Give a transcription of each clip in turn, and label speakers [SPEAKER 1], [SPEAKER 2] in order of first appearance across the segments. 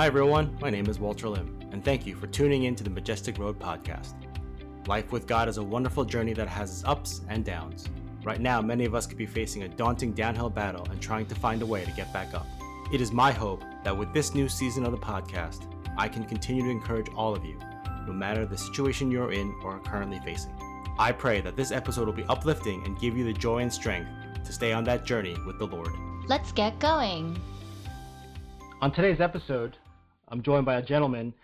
[SPEAKER 1] Hi, everyone. My name is Walter Lim, and thank you for tuning in to the Majestic Road podcast. Life with God is a wonderful journey that has its ups and downs. Right now, many of us could be facing a daunting downhill battle and trying to find a way to get back up. It is my hope that with this new season of the podcast, I can continue to encourage all of you, no matter the situation you're in or are currently facing. I pray that this episode will be uplifting and give you the joy and strength to stay on that journey with the Lord.
[SPEAKER 2] Let's get going.
[SPEAKER 1] On today's episode, I'm joined by a gentleman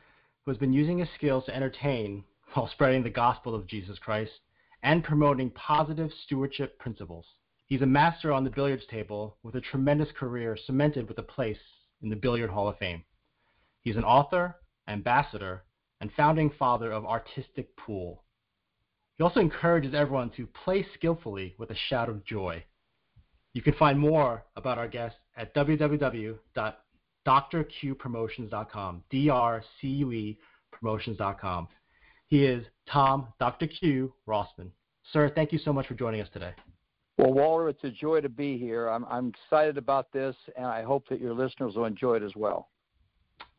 [SPEAKER 1] who has been using his skills to entertain while spreading the gospel of Jesus Christ and promoting positive stewardship principles. He's a master on the billiards table with a tremendous career cemented with a place in the Billiard Hall of Fame. He's an author, ambassador, and founding father of Artistic Pool. He also encourages everyone to play skillfully with a shout of joy. You can find more about our guest at www drcuepromotions.com, D-R-C-U-E promotions.com. He is Tom, Dr. Cue Rossman. Sir, thank you so much for joining us today.
[SPEAKER 3] Well, Walter, it's a joy to be here. I'm, I'm excited about this, and I hope that your listeners will enjoy it as well.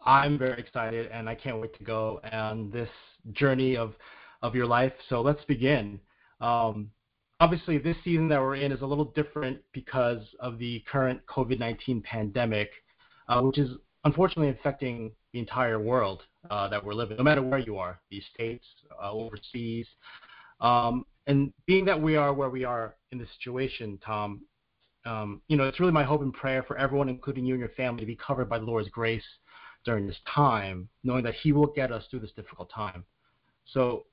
[SPEAKER 1] I'm very excited, and I can't wait to go on this journey of, of your life. So let's begin. Um, obviously, this season that we're in is a little different because of the current COVID 19 pandemic uh, which is unfortunately affecting the entire world uh, that we're living, no matter where you are, these states, uh, overseas. Um, and being that we are where we are in this situation, Tom, um, you know, it's really my hope and prayer for everyone, including you and your family, to be covered by the Lord's grace during this time, knowing that He will get us through this difficult time. So,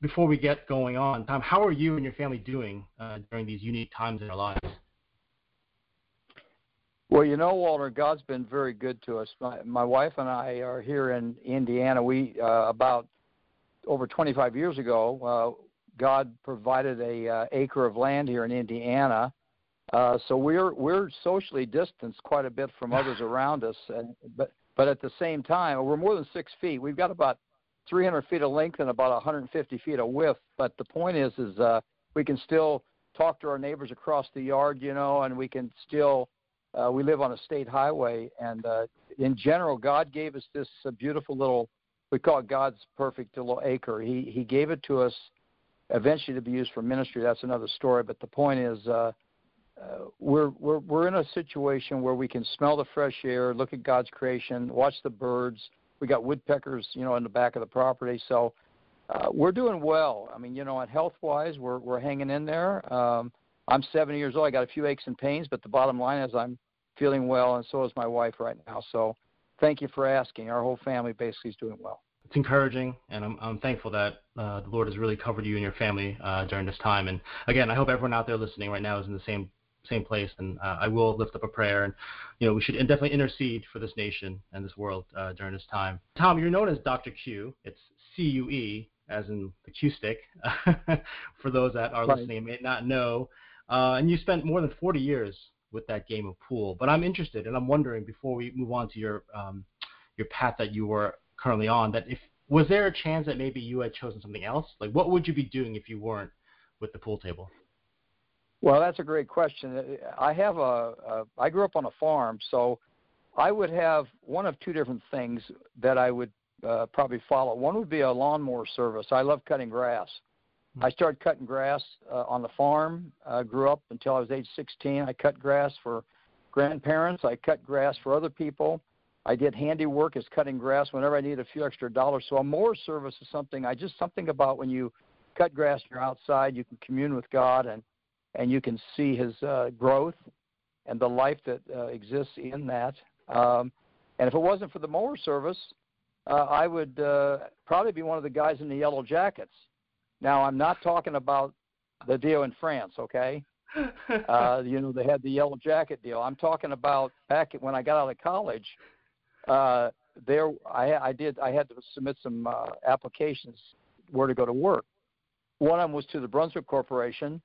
[SPEAKER 1] before we get going on, Tom, how are you and your family doing uh, during these unique times in our lives?
[SPEAKER 3] Well, you know, Walter, God's been very good to us. My, my wife and I are here in Indiana. We uh, about over 25 years ago, uh, God provided a uh, acre of land here in Indiana. Uh, so we're we're socially distanced quite a bit from others around us, and, but but at the same time, we're more than six feet. We've got about 300 feet of length and about 150 feet of width. But the point is, is uh, we can still talk to our neighbors across the yard, you know, and we can still uh, we live on a state highway, and uh, in general, God gave us this uh, beautiful little. We call it God's perfect little acre. He He gave it to us, eventually to be used for ministry. That's another story. But the point is, uh, uh, we're we're we're in a situation where we can smell the fresh air, look at God's creation, watch the birds. We got woodpeckers, you know, in the back of the property. So uh, we're doing well. I mean, you know, and health wise, we're we're hanging in there. Um, I'm 70 years old. I got a few aches and pains, but the bottom line is I'm feeling well, and so is my wife right now. So thank you for asking. Our whole family basically is doing well.
[SPEAKER 1] It's encouraging, and I'm, I'm thankful that uh, the Lord has really covered you and your family uh, during this time. And again, I hope everyone out there listening right now is in the same same place. And uh, I will lift up a prayer, and you know we should definitely intercede for this nation and this world uh, during this time. Tom, you're known as Dr. Cue. It's C U E, as in the cue stick, for those that are right. listening and may not know. Uh, and you spent more than 40 years with that game of pool. But I'm interested, and I'm wondering before we move on to your um, your path that you were currently on, that if was there a chance that maybe you had chosen something else? Like, what would you be doing if you weren't with the pool table?
[SPEAKER 3] Well, that's a great question. I have a, a I grew up on a farm, so I would have one of two different things that I would uh, probably follow. One would be a lawnmower service. I love cutting grass. I started cutting grass uh, on the farm. Uh, grew up until I was age 16. I cut grass for grandparents. I cut grass for other people. I did handiwork as cutting grass whenever I needed a few extra dollars. So a mower service is something I just something about when you cut grass you're outside, you can commune with God and and you can see His uh, growth and the life that uh, exists in that. Um, and if it wasn't for the mower service, uh, I would uh, probably be one of the guys in the yellow jackets now, I'm not talking about the deal in France, okay? uh, you know, they had the yellow jacket deal. I'm talking about back when I got out of college. Uh, there, I, I did. I had to submit some uh, applications where to go to work. One of them was to the Brunswick Corporation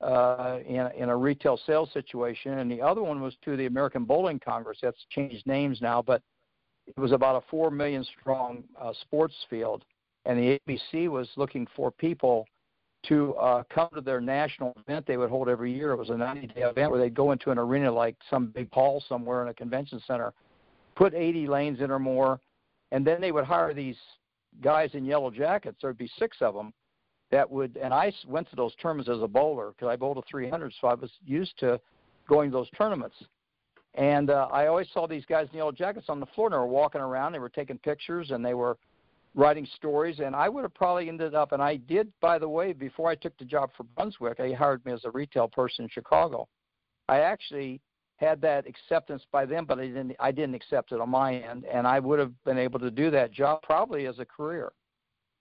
[SPEAKER 3] uh, in, in a retail sales situation, and the other one was to the American Bowling Congress. That's changed names now, but it was about a four million strong uh, sports field and the ABC was looking for people to uh, come to their national event they would hold every year. It was a 90-day event where they'd go into an arena like some big hall somewhere in a convention center, put 80 lanes in or more, and then they would hire these guys in yellow jackets. There'd be six of them that would, and I went to those tournaments as a bowler because I bowled a 300, so I was used to going to those tournaments. And uh, I always saw these guys in yellow jackets on the floor, and they were walking around, they were taking pictures, and they were writing stories. And I would have probably ended up, and I did, by the way, before I took the job for Brunswick, they hired me as a retail person in Chicago. I actually had that acceptance by them, but I didn't. I didn't accept it on my end, and I would have been able to do that job probably as a career,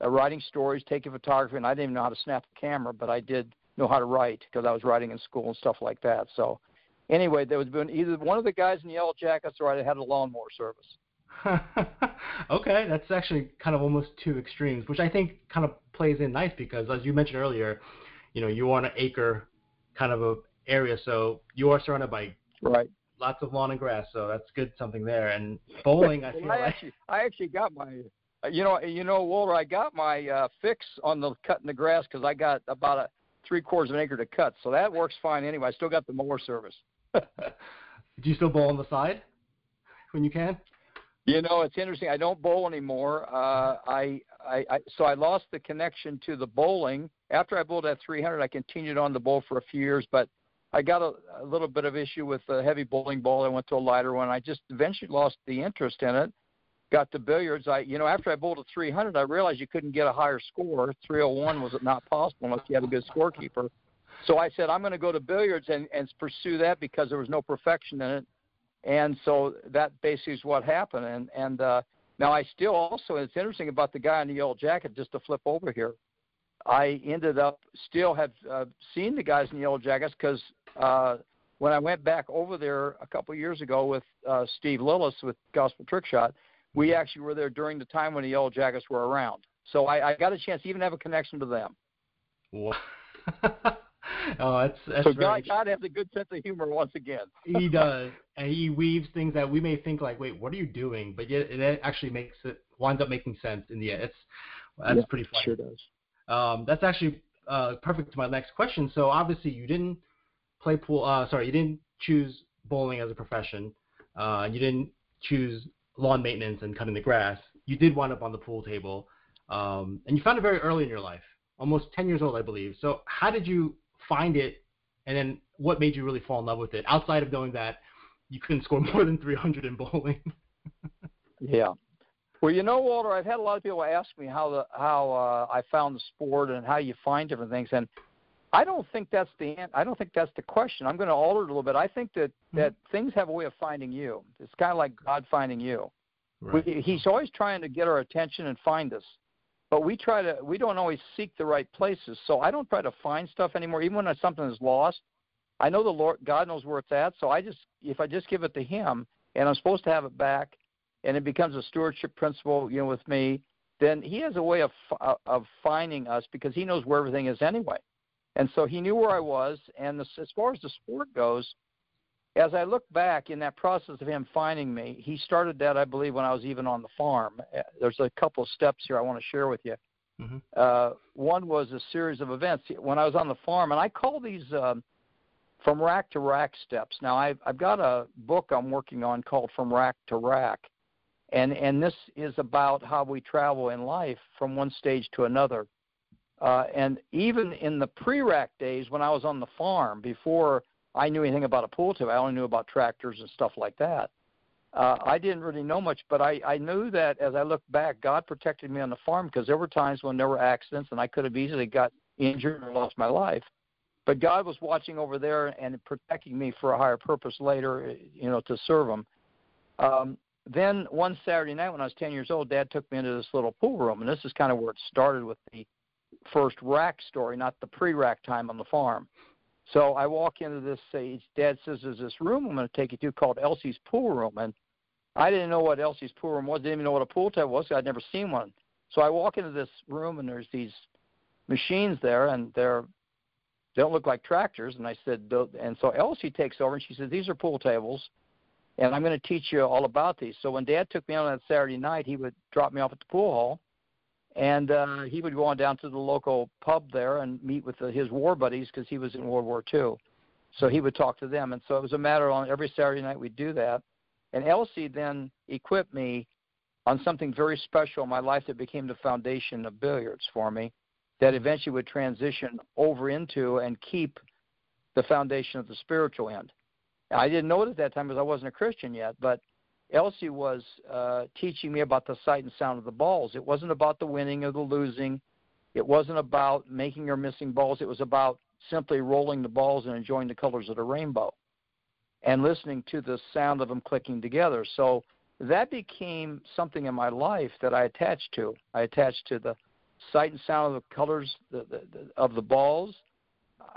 [SPEAKER 3] uh, writing stories, taking photography, and I didn't even know how to snap a camera, but I did know how to write because I was writing in school and stuff like that. So, anyway, there was been either one of the guys in the yellow jackets or I had a lawnmower service.
[SPEAKER 1] okay, that's actually kind of almost two extremes, which I think kind of plays in nice because, as you mentioned earlier, you know, you are on an acre kind of a area, so you are surrounded by
[SPEAKER 3] Right.
[SPEAKER 1] Lots of lawn and grass, so that's good something there. And bowling, I
[SPEAKER 3] well,
[SPEAKER 1] feel
[SPEAKER 3] I
[SPEAKER 1] like
[SPEAKER 3] actually, I actually got my, you know, you know, Walter, I got my uh, fix on the cutting the grass because I got about a three quarters of an acre to cut, so that works fine anyway. I still got the mower service.
[SPEAKER 1] Do you still bowl on the side when you can?
[SPEAKER 3] You know, it's interesting. I don't bowl anymore. Uh, I, I, I, so I lost the connection to the bowling after I bowled at 300. I continued on the bowl for a few years, but I got a, a little bit of issue with a heavy bowling ball. I went to a lighter one. I just eventually lost the interest in it. Got to billiards. I, you know, after I bowled a 300, I realized you couldn't get a higher score. 301 was not possible unless you had a good scorekeeper. So I said I'm going to go to billiards and and pursue that because there was no perfection in it. And so that basically is what happened. And and uh, now I still also. It's interesting about the guy in the yellow jacket. Just to flip over here, I ended up still have uh, seen the guys in the yellow jackets because uh, when I went back over there a couple of years ago with uh, Steve Lillis with Gospel Trick Shot, we actually were there during the time when the Yellow Jackets were around. So I, I got a chance to even have a connection to them.
[SPEAKER 1] oh, that's that's
[SPEAKER 3] so
[SPEAKER 1] very...
[SPEAKER 3] God, God has a good sense of humor once again.
[SPEAKER 1] he does, and he weaves things that we may think like, wait, what are you doing? But yet it actually makes it winds up making sense in the end. It's that's
[SPEAKER 3] yeah,
[SPEAKER 1] pretty funny.
[SPEAKER 3] Sure does.
[SPEAKER 1] Um, that's actually uh, perfect to my next question. So obviously you didn't play pool. Uh, sorry, you didn't choose bowling as a profession. Uh, you didn't choose lawn maintenance and cutting the grass. You did wind up on the pool table, um, and you found it very early in your life, almost 10 years old, I believe. So how did you find it, and then what made you really fall in love with it, outside of knowing that you couldn't score more than 300 in bowling?
[SPEAKER 3] yeah. Well, you know, Walter, I've had a lot of people ask me how the how uh, I found the sport and how you find different things, and I don't think that's the I don't think that's the question. I'm going to alter it a little bit. I think that mm-hmm. that things have a way of finding you. It's kind of like God finding you. Right. We, he's always trying to get our attention and find us, but we try to we don't always seek the right places. So I don't try to find stuff anymore. Even when something is lost, I know the Lord God knows where it's at. So I just if I just give it to Him and I'm supposed to have it back, and it becomes a stewardship principle, you know, with me, then He has a way of of finding us because He knows where everything is anyway. And so he knew where I was. And as far as the sport goes, as I look back in that process of him finding me, he started that, I believe, when I was even on the farm. Uh, there's a couple of steps here I want to share with you. Mm-hmm. Uh, one was a series of events when I was on the farm, and I call these um, from rack to rack steps. Now, I've, I've got a book I'm working on called From Rack to Rack, and and this is about how we travel in life from one stage to another. Uh, and even in the pre-rack days when I was on the farm, before I knew anything about a pool tip, I only knew about tractors and stuff like that. Uh, I didn't really know much, but I, I knew that as I look back, God protected me on the farm because there were times when there were accidents and I could have easily got injured or lost my life. But God was watching over there and protecting me for a higher purpose later, you know, to serve Him. Um, then one Saturday night when I was 10 years old, Dad took me into this little pool room, and this is kind of where it started with the first rack story, not the pre-rack time on the farm. So I walk into this. Say, Dad says, "There's this room I'm going to take you to called Elsie's Pool Room," and I didn't know what Elsie's Pool Room was. Didn't even know what a pool table was. I'd never seen one. So I walk into this room, and there's these machines there, and they're they don't look like tractors. And I said, and so Elsie takes over, and she says, "These are pool tables." And I'm going to teach you all about these. So when Dad took me on that Saturday night, he would drop me off at the pool hall, and uh, he would go on down to the local pub there and meet with the, his war buddies because he was in World War II. So he would talk to them, and so it was a matter on every Saturday night we'd do that. And Elsie then equipped me on something very special in my life that became the foundation of billiards for me, that eventually would transition over into and keep the foundation of the spiritual end. I didn't know it at that time because I wasn't a Christian yet, but Elsie was uh, teaching me about the sight and sound of the balls. It wasn't about the winning or the losing. It wasn't about making or missing balls. It was about simply rolling the balls and enjoying the colors of the rainbow and listening to the sound of them clicking together. So that became something in my life that I attached to. I attached to the sight and sound of the colors of the balls.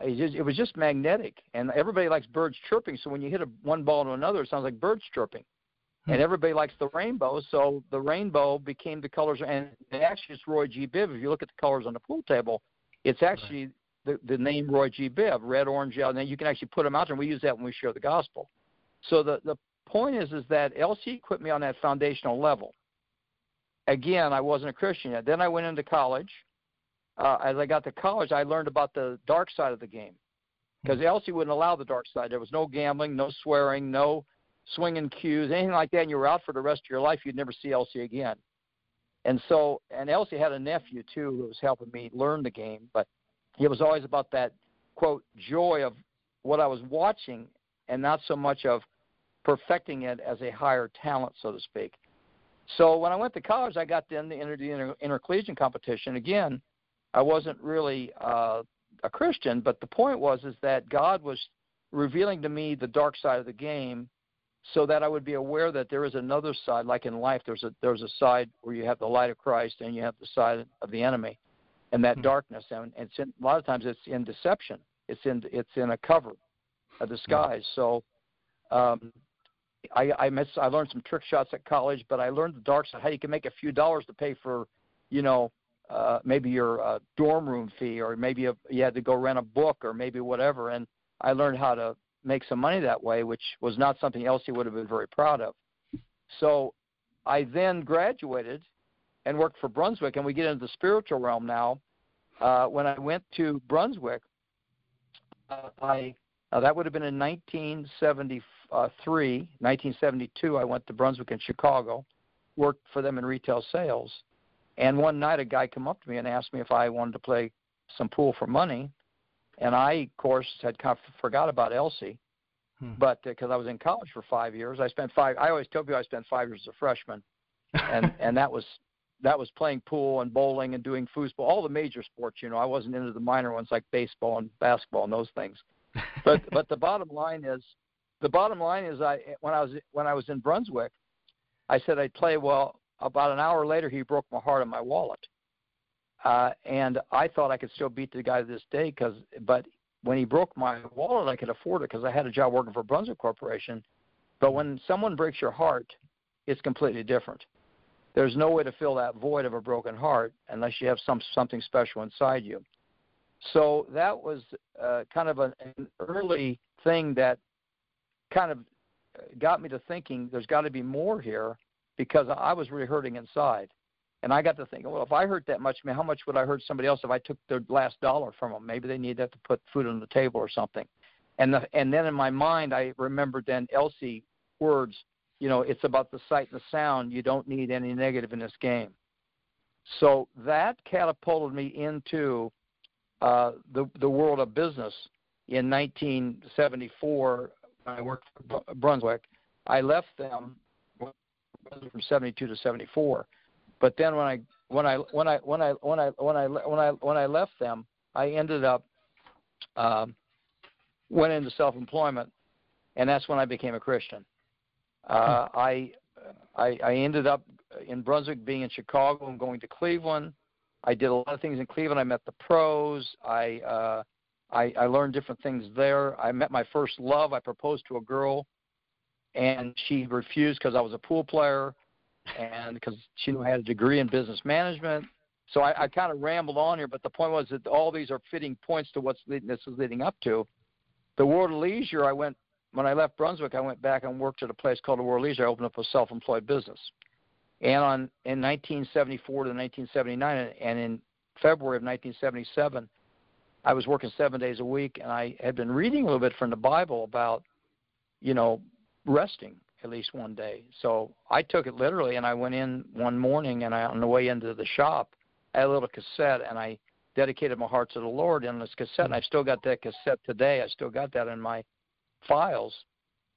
[SPEAKER 3] It was just magnetic, and everybody likes birds chirping. So when you hit a, one ball to another, it sounds like birds chirping. Hmm. And everybody likes the rainbow, so the rainbow became the colors. And actually, it's Roy G. Biv. If you look at the colors on the pool table, it's actually the, the name Roy G. Biv, red, orange, yellow. And you can actually put them out there, and we use that when we share the gospel. So the, the point is, is that Elsie equipped me on that foundational level. Again, I wasn't a Christian yet. Then I went into college. Uh, as I got to college, I learned about the dark side of the game because hmm. Elsie wouldn't allow the dark side. There was no gambling, no swearing, no swinging cues, anything like that. And you were out for the rest of your life. You'd never see Elsie again. And so, and Elsie had a nephew too who was helping me learn the game, but it was always about that quote joy of what I was watching, and not so much of perfecting it as a higher talent, so to speak. So when I went to college, I got then the inter, the inter, intercollegiate competition. Again, I wasn't really uh, a Christian, but the point was is that God was revealing to me the dark side of the game, so that I would be aware that there is another side. Like in life, there's a there's a side where you have the light of Christ and you have the side of the enemy, and that mm-hmm. darkness. And it's in, a lot of times it's in deception. It's in it's in a cover, a disguise. Mm-hmm. So um, I I, miss, I learned some trick shots at college, but I learned the dark side how you can make a few dollars to pay for, you know, uh, maybe your uh, dorm room fee, or maybe a, you had to go rent a book, or maybe whatever. And I learned how to make some money that way, which was not something else he would have been very proud of. So I then graduated and worked for Brunswick, and we get into the spiritual realm now. Uh, when I went to Brunswick, uh, I uh, that would have been in 1974 1973, 1972, I went to Brunswick in Chicago, worked for them in retail sales. And one night, a guy came up to me and asked me if I wanted to play some pool for money. And I, of course, had kind of forgot about Elsie. Hmm. But because uh, I was in college for five years, I spent five. I always tell people I spent five years as a freshman, and and that was that was playing pool and bowling and doing foosball, all the major sports. You know, I wasn't into the minor ones like baseball and basketball and those things. But but the bottom line is, the bottom line is, I when I was when I was in Brunswick, I said I'd play. Well, about an hour later, he broke my heart on my wallet, uh, and I thought I could still beat the guy this day. Because, but when he broke my wallet, I could afford it because I had a job working for Brunswick Corporation. But when someone breaks your heart, it's completely different. There's no way to fill that void of a broken heart unless you have some something special inside you. So that was uh, kind of an, an early thing that kind of got me to thinking there's got to be more here because I was really hurting inside. And I got to thinking, well, if I hurt that much, how much would I hurt somebody else if I took their last dollar from them? Maybe they need that to put food on the table or something. And the, and then in my mind, I remembered then Elsie words. You know, it's about the sight and the sound. You don't need any negative in this game. So that catapulted me into uh, the the world of business in 1974 I worked for Brunswick. I left them from 72 to 74. But then when I when I when I when I when I when I when I when I left them, I ended up um, went into self-employment, and that's when I became a Christian. Uh, hmm. I, I I ended up in Brunswick, being in Chicago, and going to Cleveland. I did a lot of things in Cleveland. I met the pros. I uh, I, I learned different things there. I met my first love. I proposed to a girl, and she refused because I was a pool player, and because she had a degree in business management. So I, I kind of rambled on here, but the point was that all these are fitting points to what's this is leading up to. The World of Leisure, I went when I left Brunswick. I went back and worked at a place called the World of Leisure. I opened up a self-employed business, and on in 1974 to 1979, and in February of 1977. I was working seven days a week, and I had been reading a little bit from the Bible about, you know, resting at least one day. So I took it literally, and I went in one morning, and I on the way into the shop, I had a little cassette, and I dedicated my heart to the Lord in this cassette, and I've still got that cassette today. I still got that in my files,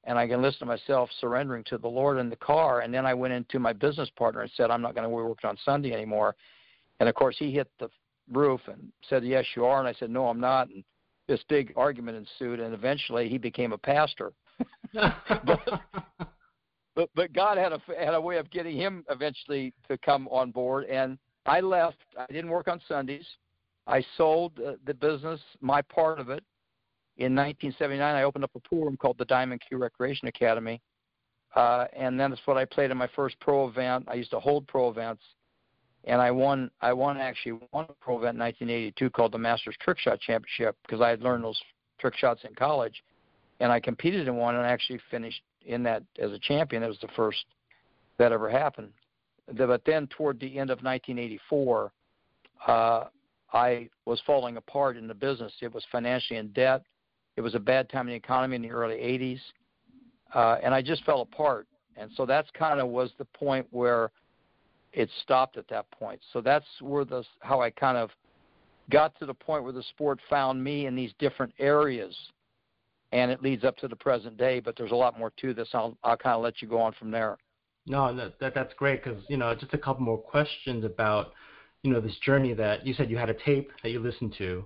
[SPEAKER 3] and I can listen to myself surrendering to the Lord in the car. And then I went into my business partner and said, I'm not going to work on Sunday anymore. And of course, he hit the roof and said, Yes, you are. And I said, No, I'm not. And this big argument ensued, and eventually he became a pastor. but, but but God had a had a way of getting him eventually to come on board, and I left. I didn't work on Sundays. I sold uh, the business, my part of it. In 1979, I opened up a pool room called the Diamond Q Recreation Academy, uh, and then that's what I played in my first pro event. I used to hold pro events, and I won. I won actually won a pro event in 1982 called the Masters Trick Shot Championship because I had learned those trick shots in college, and I competed in one and actually finished in that as a champion. It was the first that ever happened. But then toward the end of 1984, uh, I was falling apart in the business. It was financially in debt. It was a bad time in the economy in the early 80s, uh, and I just fell apart. And so that's kind of was the point where it stopped at that point. So that's where the how I kind of got to the point where the sport found me in these different areas, and it leads up to the present day. But there's a lot more to this. I'll I'll kind of let you go on from there.
[SPEAKER 1] No, that, that that's great because you know just a couple more questions about you know this journey that you said you had a tape that you listened to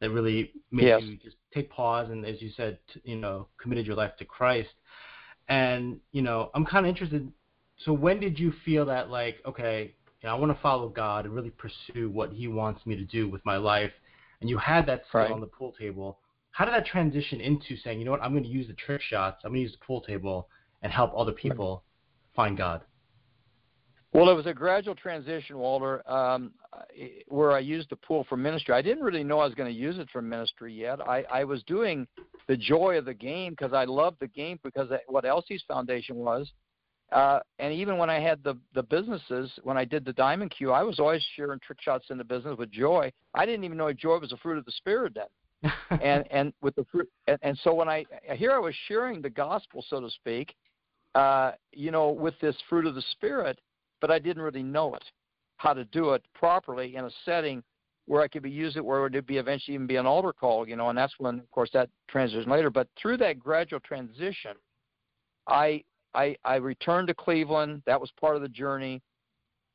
[SPEAKER 1] that really made
[SPEAKER 3] yes.
[SPEAKER 1] you just take pause and as you said you know committed your life to Christ and you know I'm kind of interested so when did you feel that like okay you know, I want to follow God and really pursue what He wants me to do with my life and you had that skill
[SPEAKER 3] right.
[SPEAKER 1] on the pool table how did that transition into saying you know what I'm going to use the trick shots I'm going to use the pool table and help other people find God
[SPEAKER 3] well, it was a gradual transition, Walter, um, where I used the pool for ministry. I didn't really know I was going to use it for ministry yet. I, I was doing the joy of the game because I loved the game because of what Elsie's Foundation was. Uh, and even when I had the the businesses, when I did the Diamond Q, I was always sharing trick shots in the business with joy. I didn't even know joy was a fruit of the spirit then. And and with the fruit, and, and so when I here I was sharing the gospel, so to speak, uh, you know, with this fruit of the spirit, but I didn't really know it, how to do it properly in a setting where I could be use it where it would be eventually even be an altar call, you know, and that's when, of course, that transition later. But through that gradual transition, I I, I returned to Cleveland. That was part of the journey.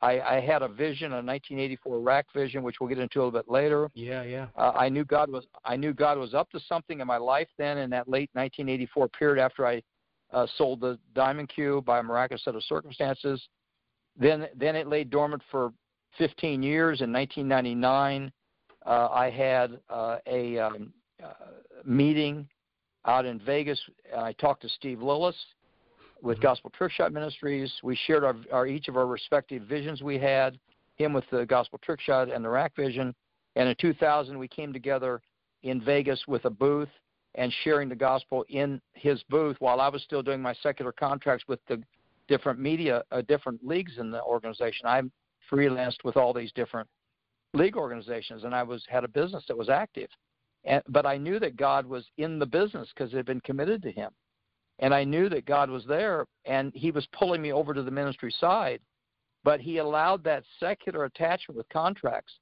[SPEAKER 3] I, I had a vision, a 1984 rack vision, which we'll get into a little bit later.
[SPEAKER 1] Yeah, yeah.
[SPEAKER 3] Uh, I knew God was I knew God was up to something in my life then in that late 1984 period after I uh, sold the Diamond Q by a miraculous set of circumstances. Then then it lay dormant for 15 years. In 1999, uh, I had uh, a um, uh, meeting out in Vegas. I talked to Steve Lillis with. Gospel Trick Shot Ministries. We shared our, our, each of our respective visions we had. Him with the Gospel Trick Shot and the Rack vision. And in 2000, we came together in Vegas with a booth and sharing the gospel in his booth while I was still doing my secular contracts with the different media, uh, different leagues in the organization. I freelanced with all these different league organizations, and I was had a business that was active. And, but I knew that God was in the business because it had been committed to Him, and I knew that God was there, and He was pulling me over to the ministry side. But He allowed that secular attachment with contracts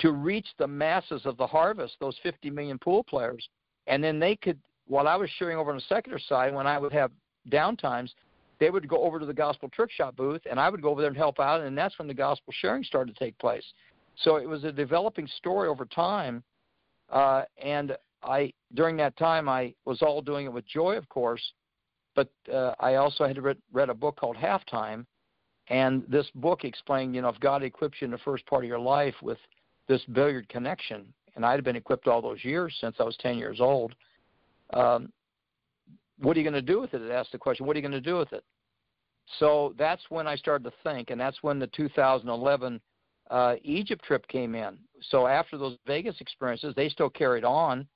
[SPEAKER 3] to reach the masses of the harvest, those 50 million pool players, and then they could. While I was sharing over on the secular side, when I would have downtimes, they would go over to the gospel trick shot booth and I would go over there and help out and that's when the gospel sharing started to take place. So it was a developing story over time. Uh, and I during that time I was all doing it with joy of course, but uh, I also had read, read a book called Halftime and this book explained, you know, if God equips you in the first part of your life with this billiard connection, and I'd been equipped all those years since I was 10 years old, um, what are you going to do with it? It asked the question, what are you going to do with it? So that's when I started to think, and that's when the 2011 uh, Egypt trip came in. So after those Vegas experiences, they still carried on,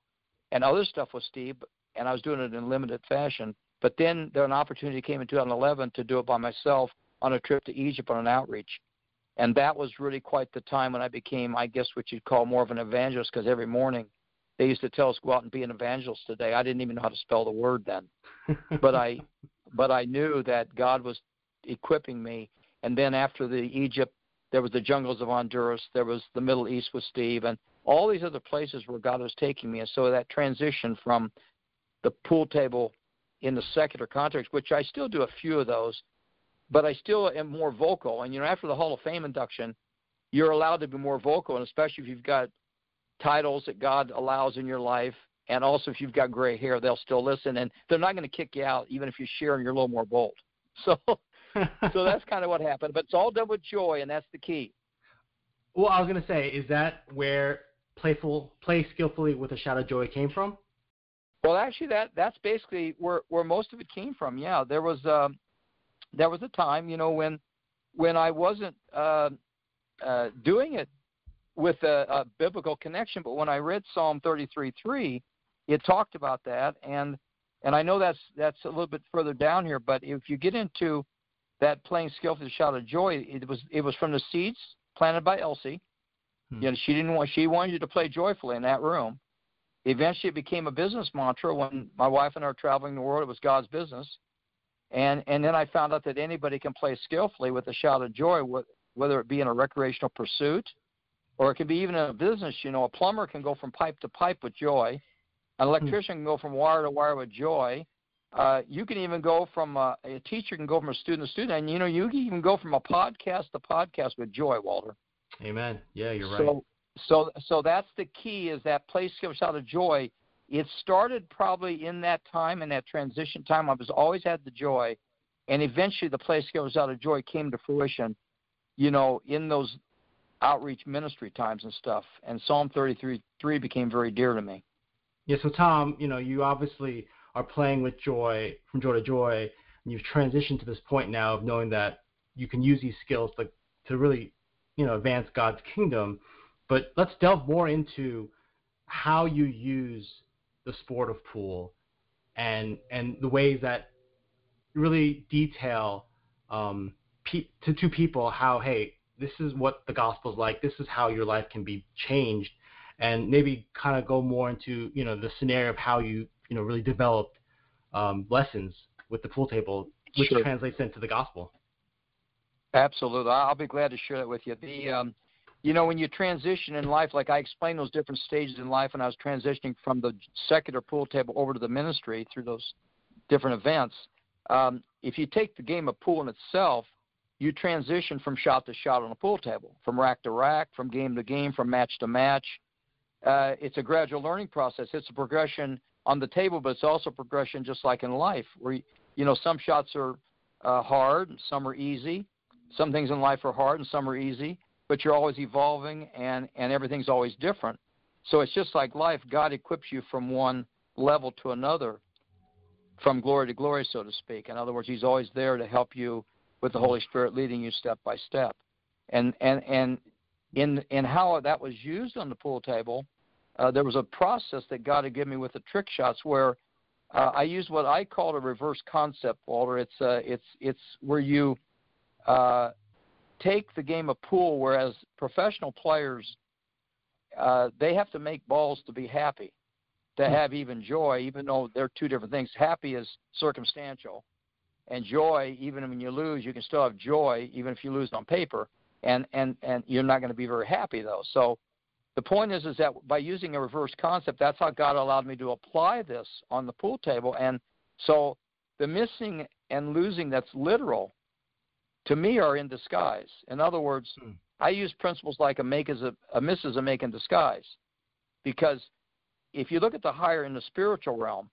[SPEAKER 3] and other stuff was steep, and I was doing it in limited fashion. But then there an opportunity came in 2011 to do it by myself on a trip to Egypt on an outreach. And that was really quite the time when I became, I guess, what you'd call more of an evangelist, because every morning they used to tell us go out and be an evangelist today. I didn't even know how to spell the word then, but I but I knew that God was equipping me. And then after the Egypt, there was the jungles of Honduras, there was the Middle East with Steve, and all these other places where God was taking me. And so that transition from the pool table in the secular context, which I still do a few of those, but I still am more vocal. And you know, after the Hall of Fame induction, you're allowed to be more vocal, and especially if you've got titles that God allows in your life, and also if you've got gray hair, they'll still listen, and they're not going to kick you out even if you share and you're a little more bold. So, so that's kind of what happened. But it's all done with joy, and that's the key.
[SPEAKER 1] Well, I was going to say, is that where playful, play skillfully with a shout of joy came from?
[SPEAKER 3] Well, actually, that that's basically where where most of it came from. Yeah, there was um, there was a time, you know, when when I wasn't uh, uh, doing it with a, a biblical connection, but when I read Psalm 33:3, it talked about that, and and I know that's that's a little bit further down here, but if you get into that playing skillfully shout of joy, it was it was from the seeds planted by Elsie. Hmm. You know, she didn't want she wanted you to play joyfully in that room. Eventually, it became a business mantra when my wife and I were traveling the world. It was God's business, and and then I found out that anybody can play skillfully with a shout of joy, whether it be in a recreational pursuit, or it can be even in a business. You know, a plumber can go from pipe to pipe with joy. An hmm. electrician can go from wire to wire with joy. Uh, you can even go from a, a teacher can go from a student to student, and you know you can even go from a podcast to podcast with joy, Walter.
[SPEAKER 1] Amen. Yeah, you're right.
[SPEAKER 3] So, so, so that's the key is that place comes out of joy it started probably in that time, in that transition time. I was always had the joy, and eventually the place goes out of joy came to fruition. You know, in those outreach ministry times and stuff. And Psalm 33 3 became very dear to me.
[SPEAKER 1] Yeah. So Tom, you know, you obviously are playing with joy from joy to joy, and you've transitioned to this point now of knowing that you can use these skills to to really, you know, advance God's kingdom. But let's delve more into how you use the sport of pool and and the ways that really detail um, pe- to to people how hey this is what the gospel is like. This is how your life can be changed. And maybe kind of go more into you know the scenario of how you you know really developed um, lessons with the pool table which sure. translates into the gospel.
[SPEAKER 3] Absolutely. I'll be glad to share that with you. The um, you know, when you transition in life, like I explained those different stages in life when I was transitioning from the secular pool table over to the ministry through those different events. Um, if you take the game of pool in itself, you transition from shot to shot on a pool table, from rack to rack, from game to game, from match to match. Uh, it's a gradual learning process. It's a progression on the table, but it's also progression just like in life, where you know some shots are uh, hard, and some are easy. Some things in life are hard, and some are easy but you're always evolving and, and everything's always different. So it's just like life. God equips you from one level to another, from glory to glory, so to speak. In other words, He's always there to help you with the Holy Spirit leading you step by step. And and and in in how that was used on the pool table, uh, there was a process that God had given me with the trick shots where uh, I used what I call a reverse concept, Walter. It's uh, it's it's where you uh, take the game of pool, whereas professional players, uh, they have to make balls to be happy, to hmm. have even joy, even though they're two different things. Happy is circumstantial, and joy, even when you lose, you can still have joy, even if you lose on paper, and and and you're not going to be very happy though. So. The point is, is that by using a reverse concept, that's how God allowed me to apply this on the pool table. And so the missing and losing that's literal to me are in disguise. In other words, hmm. I use principles like a make is a, a miss is a make in disguise. Because if you look at the higher in the spiritual realm,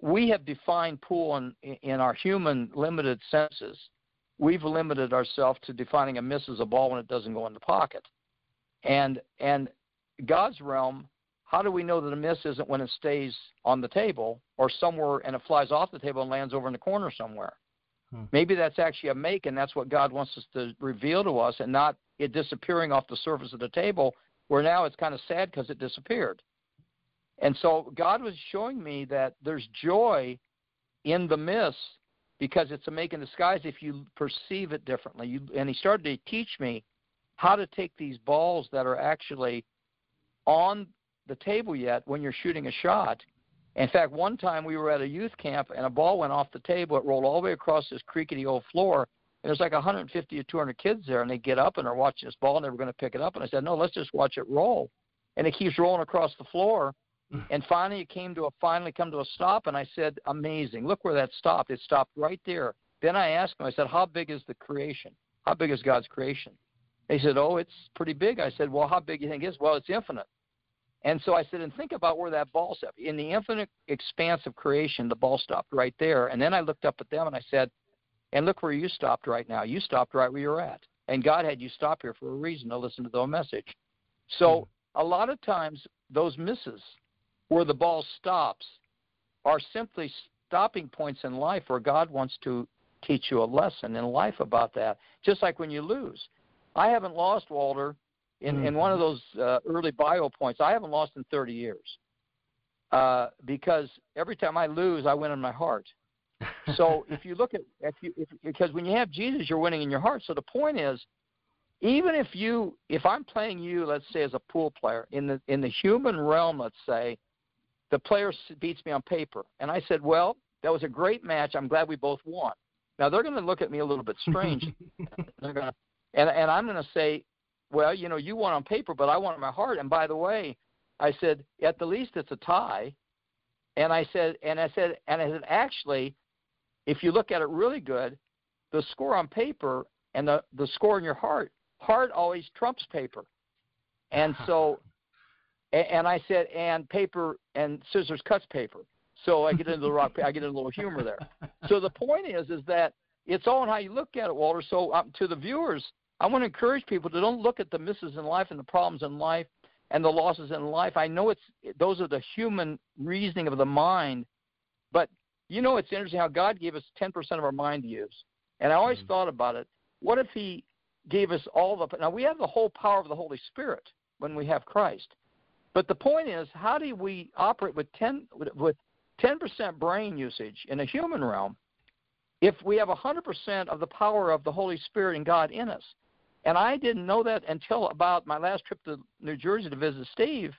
[SPEAKER 3] we have defined pool in, in our human limited senses. We've limited ourselves to defining a miss as a ball when it doesn't go in the pocket. And and God's realm, how do we know that a miss isn't when it stays on the table or somewhere and it flies off the table and lands over in the corner somewhere? Hmm. Maybe that's actually a make, and that's what God wants us to reveal to us, and not it disappearing off the surface of the table, where now it's kind of sad because it disappeared. And so God was showing me that there's joy in the miss because it's a make in disguise if you perceive it differently. You, and He started to teach me how to take these balls that are actually on the table yet when you're shooting a shot In fact, one time we were at a youth camp and a ball went off the table. It rolled all the way across this creaky old floor. And there's like 150 or 200 kids there, and they get up and they're watching this ball and they were going to pick it up. And I said, no, let's just watch it roll. And it keeps rolling across the floor. Mm. And finally, it came to a finally come to a stop. And I said, amazing! Look where that stopped. It stopped right there. Then I asked him. I said, how big is the creation? How big is God's creation? He said, oh, it's pretty big. I said, well, how big do you think it is? Well, it's infinite. And so I said, and think about where that ball stopped. In the infinite expanse of creation, the ball stopped right there. And then I looked up at them and I said, and look where you stopped right now. You stopped right where you're at. And God had you stop here for a reason to listen to the message. So hmm. a lot of times, those misses where the ball stops are simply stopping points in life where God wants to teach you a lesson in life about that. Just like when you lose. I haven't lost, Walter, in, mm-hmm. in one of mm-hmm. those uh, early bio points. I haven't lost in 30 years uh, because every time I lose, I win in my heart. so if you look at if you if, because when you have Jesus, you're winning in your heart. So the point is, even if you if I'm playing you, let's say as a pool player in the in the human realm, let's say, the player beats me on paper, and I said, well, that was a great match. I'm glad we both won. Now they're going to look at me a little bit strange. they're going to, and and I'm going to say, well, you know, you won on paper, but I won in my heart. And by the way, I said, at the least it's a tie. And I said, and I said, and I said, actually, if you look at it really good, the score on paper and the the score in your heart, heart always trumps paper. And so, and I said, and paper and scissors cuts paper. So I get into the rock. I get into a little humor there. So the point is, is that it's all in how you look at it, Walter. So um, to the viewers, I want to encourage people to don't look at the misses in life and the problems in life and the losses in life. I know it's those are the human reasoning of the mind, but you know it's interesting how God gave us 10% of our mind to use. And I always mm-hmm. thought about it. What if He gave us all the now we have the whole power of the Holy Spirit when we have Christ. But the point is, how do we operate with 10 with 10% brain usage in a human realm if we have 100% of the power of the Holy Spirit and God in us? And I didn't know that until about my last trip to New Jersey to visit Steve.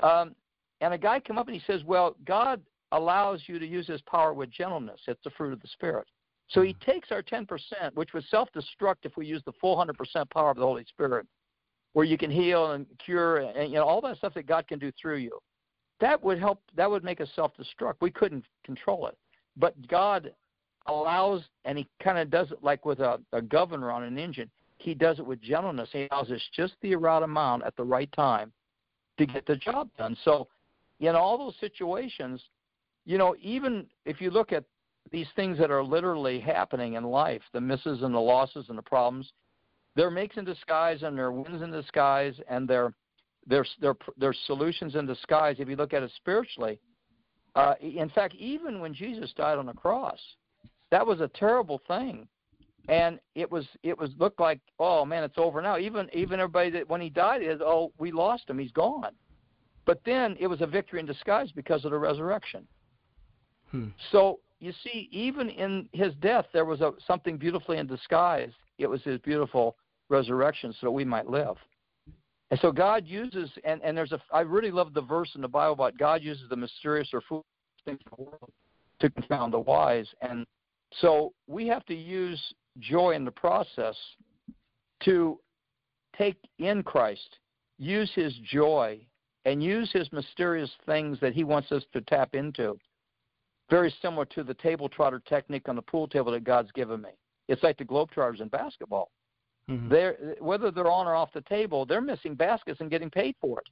[SPEAKER 3] Um, and a guy came up and he says, Well, God allows you to use his power with gentleness. It's the fruit of the Spirit. So he mm-hmm. takes our 10%, which would self destruct if we use the full 100% power of the Holy Spirit, where you can heal and cure and you know all that stuff that God can do through you. That would help. That would make us self destruct. We couldn't control it, but God allows, and He kind of does it like with a, a governor on an engine he does it with gentleness. He allows us just the right amount at the right time to get the job done. So, in all those situations, you know, even if you look at these things that are literally happening in life, the misses and the losses and the problems, they're makes in disguise and they're wins in disguise and they're, they're solutions in disguise. If you look at it spiritually, uh, in fact, even when Jesus died on the cross, that was a terrible thing and it was it was looked like oh man it's over now. Even even everybody that when he died is oh we lost him. He's gone. But then it was a victory in disguise because of the resurrection. Hmm. so you see even in his death there was a something beautifully in disguise. It was his beautiful resurrection so that we might live. And so god uses and and there's a i really love the verse in the bible about god uses the mysterious or foolish things in the world to confound the wise. And so we have to use joy in the process to take in Christ, use his joy, and use his mysterious things that he wants us to tap into. Very similar to the table trotter technique on the pool table that God's given me. It's like the Globetrotters in basketball. Mm-hmm. They're, whether they're on or off the table, they're missing baskets and getting paid for it.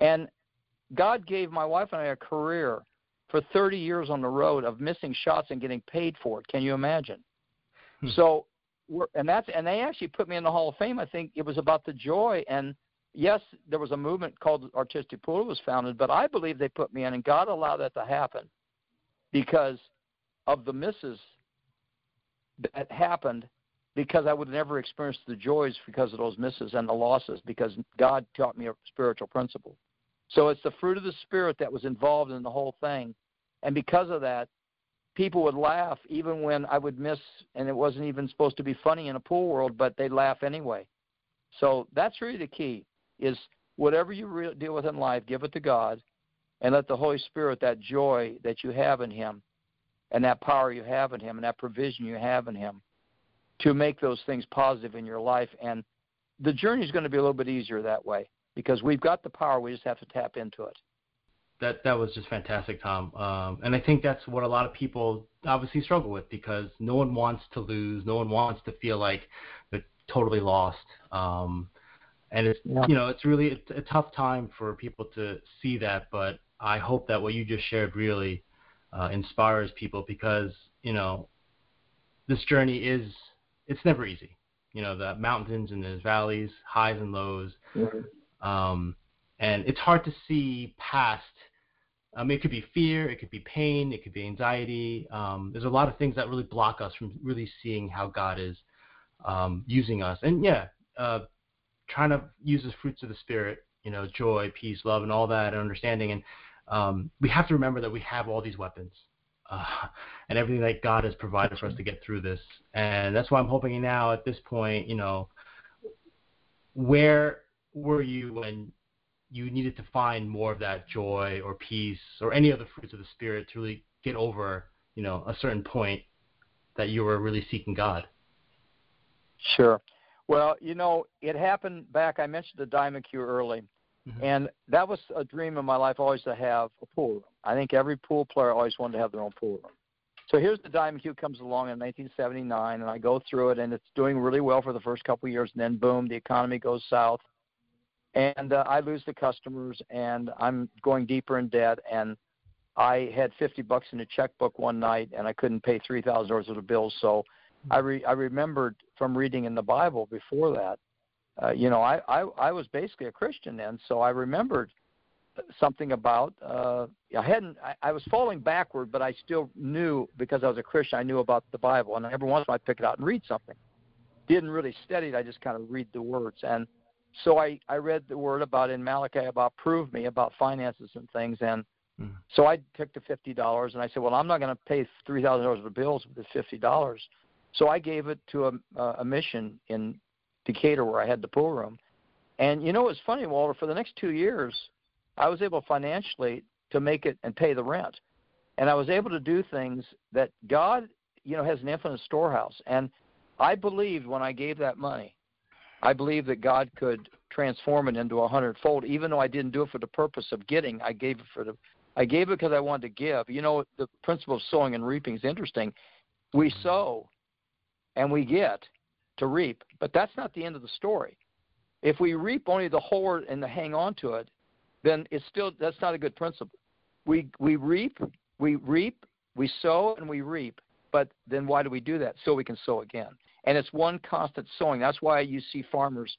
[SPEAKER 3] And God gave my wife and I a career for 30 years on the road of missing shots and getting paid for it. Can you imagine? Hmm. So, and that's and they actually put me in the Hall of Fame. I think it was about the joy and yes, there was a movement called Artistic Pool was founded, but I believe they put me in, and God allowed that to happen because of the misses that happened. Because I would never experience the joys because of those misses and the losses, because God taught me a spiritual principle. So it's the fruit of the Spirit that was involved in the whole thing. And because of that, people would laugh even when I would miss, and it wasn't even supposed to be funny in a pool world, but they'd laugh anyway. So that's really the key: is whatever you re- deal with in life, give it to God, and let the Holy Spirit, that joy that you have in Him, and that power you have in Him, and that provision you have in Him, to make those things positive in your life. And the journey is going to be a little bit easier that way because we've got the power. We just have to tap into it.
[SPEAKER 1] That that was just fantastic, Tom. Um, and I think that's what a lot of people obviously struggle with because no one wants to lose. No one wants to feel like they're totally lost. Um, and it's yeah. you know it's really it's a tough time for people to see that. But I hope that what you just shared really uh, inspires people because you know this journey is it's never easy. You know the mountains and the valleys, highs and lows. Mm-hmm. Um, and it's hard to see past. Um, it could be fear, it could be pain, it could be anxiety. Um, there's a lot of things that really block us from really seeing how God is um, using us. And yeah, uh, trying to use the fruits of the spirit, you know, joy, peace, love, and all that, and understanding. And um, we have to remember that we have all these weapons. Uh, and everything that God has provided for us to get through this. And that's why I'm hoping now at this point, you know, where were you when you needed to find more of that joy or peace or any other fruits of the spirit to really get over, you know, a certain point that you were really seeking God?
[SPEAKER 3] Sure. Well, you know, it happened back. I mentioned the Diamond Cue early, mm-hmm. and that was a dream in my life always to have a pool room. I think every pool player always wanted to have their own pool room. So here's the Diamond Cue comes along in 1979, and I go through it, and it's doing really well for the first couple of years, and then boom, the economy goes south, and uh, I lose the customers, and I'm going deeper in debt, and I had 50 bucks in a checkbook one night, and I couldn't pay three thousand dollars of the bills. So I re- I remembered from reading in the Bible before that, uh, you know, I, I I was basically a Christian then, so I remembered something about uh I hadn't I, I was falling backward but I still knew because I was a Christian I knew about the Bible and every once in a while I'd pick it out and read something. Didn't really study it, I just kind of read the words and so I, I read the word about in Malachi about prove me about finances and things and mm. so I took the fifty dollars and I said, Well I'm not gonna pay three thousand dollars of bills with the fifty dollars. So I gave it to a, a mission in Decatur where I had the pool room. And you know it's funny, Walter, for the next two years I was able financially to make it and pay the rent. And I was able to do things that God, you know, has an infinite storehouse. And I believed when I gave that money I believe that God could transform it into a hundredfold, even though I didn't do it for the purpose of getting. I gave it for the, I gave it because I wanted to give. You know, the principle of sowing and reaping is interesting. We mm-hmm. sow, and we get to reap, but that's not the end of the story. If we reap only the hoard and the hang on to it, then it's still that's not a good principle. We we reap, we reap, we sow, and we reap. But then why do we do that? So we can sow again and it's one constant sowing. That's why you see farmers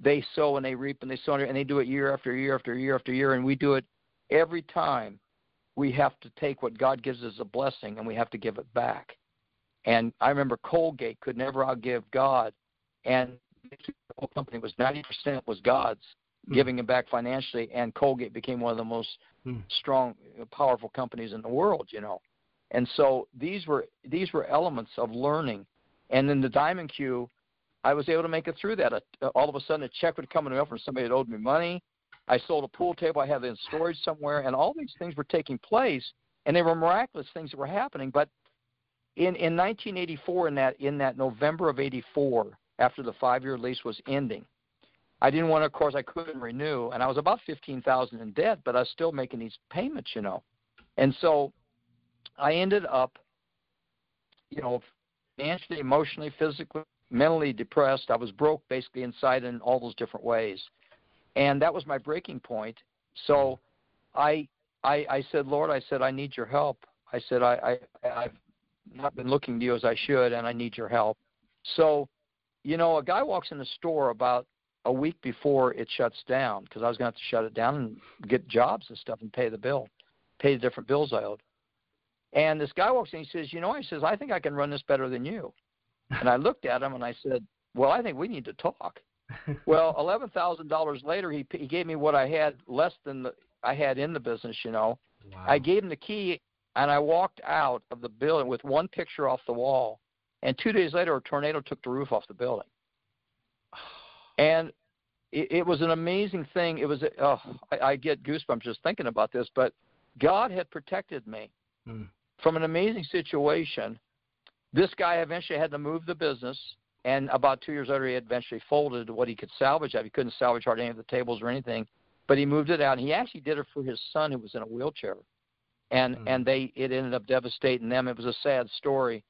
[SPEAKER 3] they sow and they reap and they sow and they do it year after year after year after year, and we do it every time. We have to take what God gives as a blessing and we have to give it back. And I remember Colgate could never outgive God, and the whole company was ninety percent was God's mm. giving it back financially, and Colgate became one of the most mm. strong, powerful companies in the world. You know, and so these were these were elements of learning and in the Diamond Cue, I was able to make it through that. All of a sudden, a check would come in the mail from somebody that owed me money. I sold a pool table I had in storage somewhere, and all these things were taking place, and they were miraculous things that were happening. But in in 1984, in that in that November of '84, after the five-year lease was ending, I didn't want to. Of course, I couldn't renew, and I was about fifteen thousand in debt, but I was still making these payments, you know. And so, I ended up, you know, financially, emotionally, physically, mentally depressed. I was broke basically inside in all those different ways. And that was my breaking point. So I I, I said, Lord, I said, I need your help. I said, I, I I've not been looking to you as I should and I need your help. So, you know, a guy walks in the store about a week before it shuts down because I was going to have to shut it down and get jobs and stuff and pay the bill, pay the different bills I owed. And this guy walks in, he says, You know, he says, I think I can run this better than you. And I looked at him and I said, Well, I think we need to talk. well, eleven thousand dollars later, he he gave me what I had less than the I had in the business. You know, wow. I gave him the key, and I walked out of the building with one picture off the wall. And two days later, a tornado took the roof off the building. And it, it was an amazing thing. It was oh, I, I get goosebumps just thinking about this. But God had protected me mm. From an amazing situation. This guy eventually had to move the business, and about two years later, he eventually folded what he could salvage. He couldn't salvage hardly any of the tables or anything, but he moved it out. And he actually did it for his son who was in a wheelchair, and mm. and they it ended up devastating them. It was a sad story,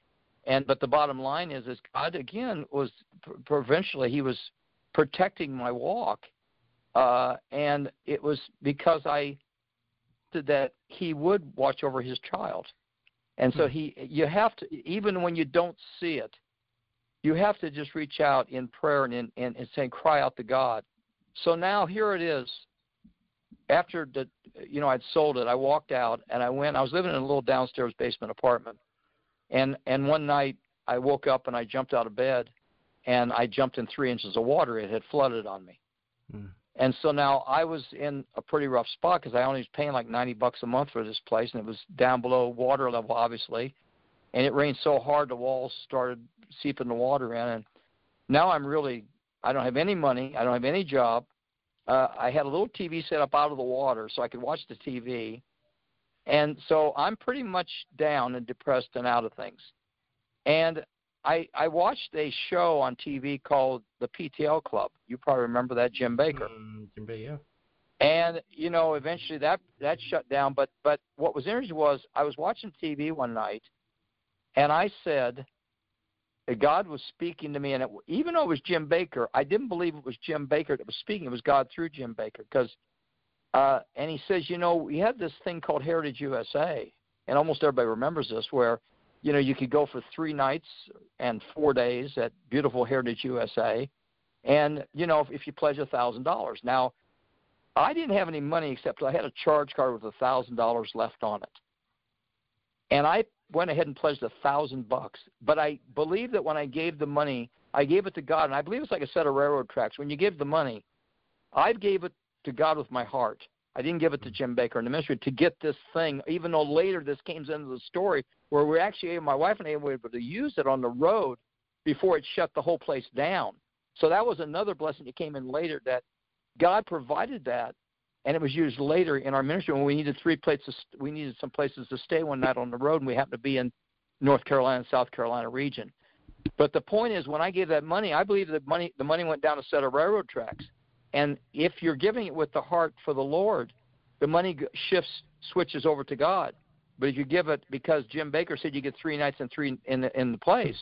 [SPEAKER 3] and but the bottom line is, is God again was provincially he was protecting my walk, uh, and it was because I that he would watch over his child, and so hmm. he you have to even when you don't see it, you have to just reach out in prayer and in, and, and saying cry out to God. So now here it is. After the you know I'd sold it, I walked out and I went. I was living in a little downstairs basement apartment and and one night I woke up and I jumped out of bed, and I jumped in three inches of water. It had flooded on me. Mm. And so now I was in a pretty rough spot because I only was paying like 90 bucks a month for this place, and it was down below water level, obviously. And it rained so hard the walls started seeping the water in. And now I'm really, I don't have any money. I don't have any job. Uh, I had a little TV set up out of the water so I could watch the TV. And so I'm pretty much down and depressed and out of things. And I I watched a show on TV called the PTL Club. You probably remember that Jim Bakker.
[SPEAKER 1] Mm, Jim Bakker, yeah.
[SPEAKER 3] And you know, eventually that that shut down. But but what was interesting was I was watching TV one night, and I said, that God was speaking to me, and it, even though it was Jim Bakker, I didn't believe it was Jim Bakker that was speaking. It was God through Jim Bakker because uh, and he says, you know, we had this thing called Heritage USA, and almost everybody remembers this, where you know you could go for three nights and four days at beautiful Heritage USA, and you know if, if you pledge a thousand dollars. Now, I didn't have any money except I had a charge card with a thousand dollars left on it, and I went ahead and pledged a thousand bucks. But I believe that when I gave the money, I gave it to God, and I believe it's like a set of railroad tracks. When you give the money, I gave it to God with my heart. I didn't give it to Jim Bakker in the ministry to get this thing, even though later this came into the story where we actually, my wife and I were able to use it on the road before it shut the whole place down. So that was another blessing that came in later that God provided that, and it was used later in our ministry when we needed three places. We needed some places to stay one night on the road, and we happened to be in North Carolina and South Carolina region. But the point is, when I gave that money, I believe that money the money went down a set of railroad tracks. And if you're giving it with the heart for the Lord, the money shifts switches over to God. But if you give it because Jim Bakker said you get three nights and three in the, in the place,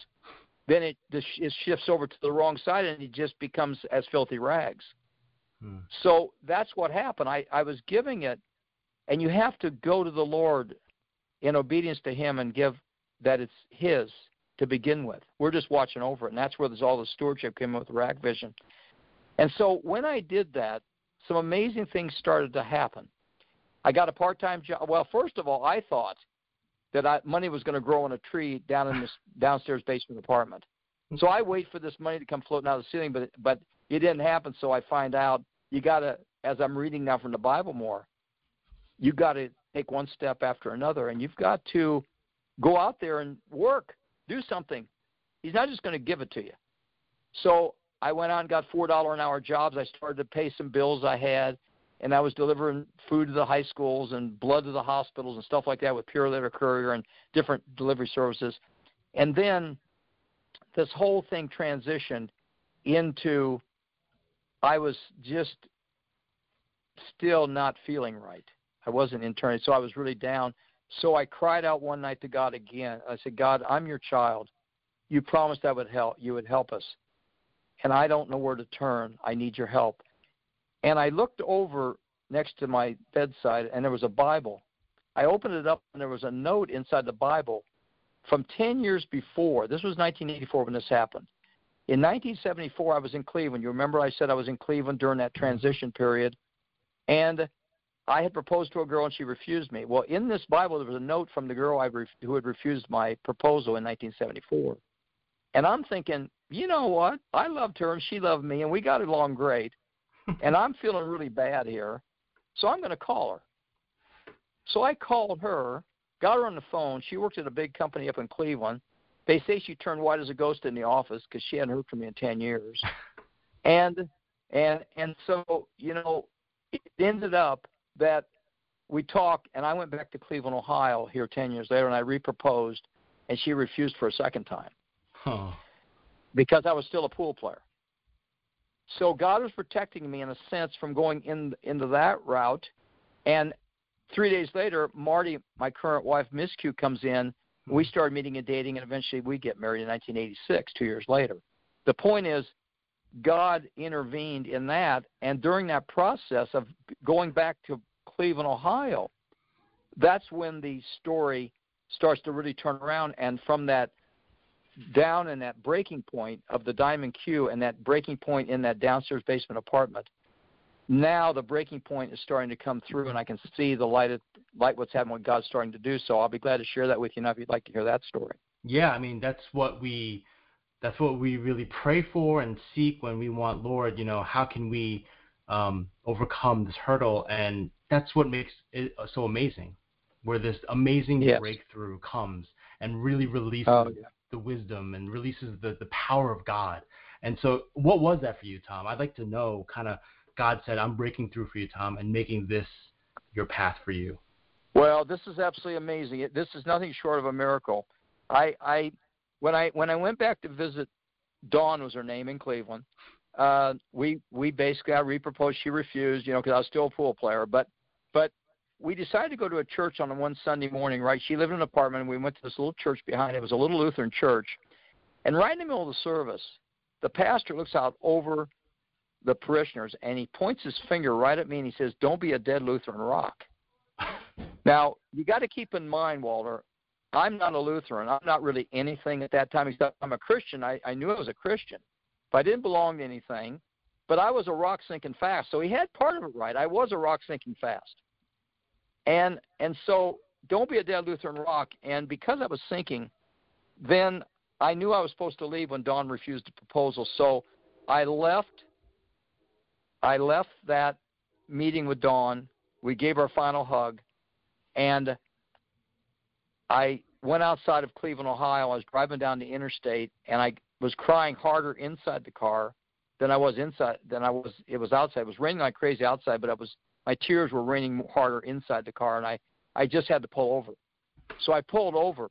[SPEAKER 3] then it it shifts over to the wrong side and it just becomes as filthy rags. Hmm. So that's what happened. I, I was giving it, and you have to go to the Lord in obedience to Him and give that it's His to begin with. We're just watching over it, and that's where there's all the stewardship came with Rack Vision. And so when I did that, some amazing things started to happen. I got a part-time job. Well, first of all, I thought that I, money was going to grow on a tree down in this downstairs basement apartment. So I wait for this money to come floating out of the ceiling, but but it didn't happen. So I find out you got to, as I'm reading now from the Bible more, you got to take one step after another, and you've got to go out there and work, do something. He's not just going to give it to you. So I went out and got four dollar an hour jobs. I started to pay some bills I had, and I was delivering food to the high schools and blood to the hospitals and stuff like that with Pure Letter Courier and different delivery services. And then this whole thing transitioned into I was just still not feeling right. I wasn't internally, so I was really down. So I cried out one night to God again. I said, God, I'm your child. You promised I would help. You would help us and I don't know where to turn. I need your help. And I looked over next to my bedside, and there was a Bible. I opened it up, and there was a note inside the Bible from 10 years before. This was 1984 when this happened. In 1974, I was in Cleveland. You remember I said I was in Cleveland during that transition period, and I had proposed to a girl and she refused me. Well, in this Bible, there was a note from the girl I who had refused my proposal in 1974. And I'm thinking, you know what? I loved her and she loved me and we got along great. and I'm feeling really bad here. So I'm going to call her. So I called her, got her on the phone. She worked at a big company up in Cleveland. They say she turned white as a ghost in the office because she hadn't heard from me in 10 years. and And and so you know, it ended up that we talked, and I went back to Cleveland, Ohio, here ten years later, and I reproposed, and she refused for a second time
[SPEAKER 1] Huh.
[SPEAKER 3] Because I was still a pool player. So God was protecting me in a sense from going in into that route. And three days later, Marty, my current wife, Miss Cue, comes in. We hmm. started meeting and dating, and eventually we get married in 1986, two years later. The point is, God intervened in that, and during that process of going back to Cleveland, Ohio, that's when the story starts to really turn around. And from that down in that breaking point of the Diamond Cue and that breaking point in that downstairs basement apartment, now the breaking point is starting to come through, and I can see the light, of, light what's happening, what God's starting to do. So I'll be glad to share that with you now if you'd like to hear that story.
[SPEAKER 1] Yeah, I mean that's what we that's what we really pray for and seek when we want Lord, you know, how can we um, overcome this hurdle? And that's what makes it so amazing, where this amazing
[SPEAKER 3] Yes.
[SPEAKER 1] breakthrough comes and really releases
[SPEAKER 3] Oh, yeah.
[SPEAKER 1] The wisdom and releases the, the power of God. And so, what was that for you, Tom? I'd like to know kind of God said, I'm breaking through for you, Tom, and making this your path for you.
[SPEAKER 3] Well, this is absolutely amazing. This is nothing short of a miracle. I, I, when I when I went back to visit, Dawn was her name in Cleveland. Uh, we we basically I reproposed. She refused, you know, because I was still a pool player. But but we decided to go to a church on one Sunday morning. Right, she lived in an apartment. and We went to this little church behind. It was a little Lutheran church, and right in the middle of the service, the pastor looks out over the parishioners and he points his finger right at me and he says, "Don't be a dead Lutheran rock." Now, you got to keep in mind, Walter, I'm not a Lutheran. I'm not really anything at that time except I'm a Christian. I, I knew I was a Christian, but I didn't belong to anything. But I was a rock sinking fast. So he had part of it right. I was a rock sinking fast. And and so don't be a dead Lutheran rock. And because I was sinking, then I knew I was supposed to leave when Dawn refused the proposal. So I left I left that meeting with Dawn. We gave our final hug and I went outside of Cleveland, Ohio. I was driving down the interstate, and I was crying harder inside the car than I was inside. Than I was. It was outside. It was raining like crazy outside, but I was. My tears were raining harder inside the car, and I I just had to pull over. So I pulled over,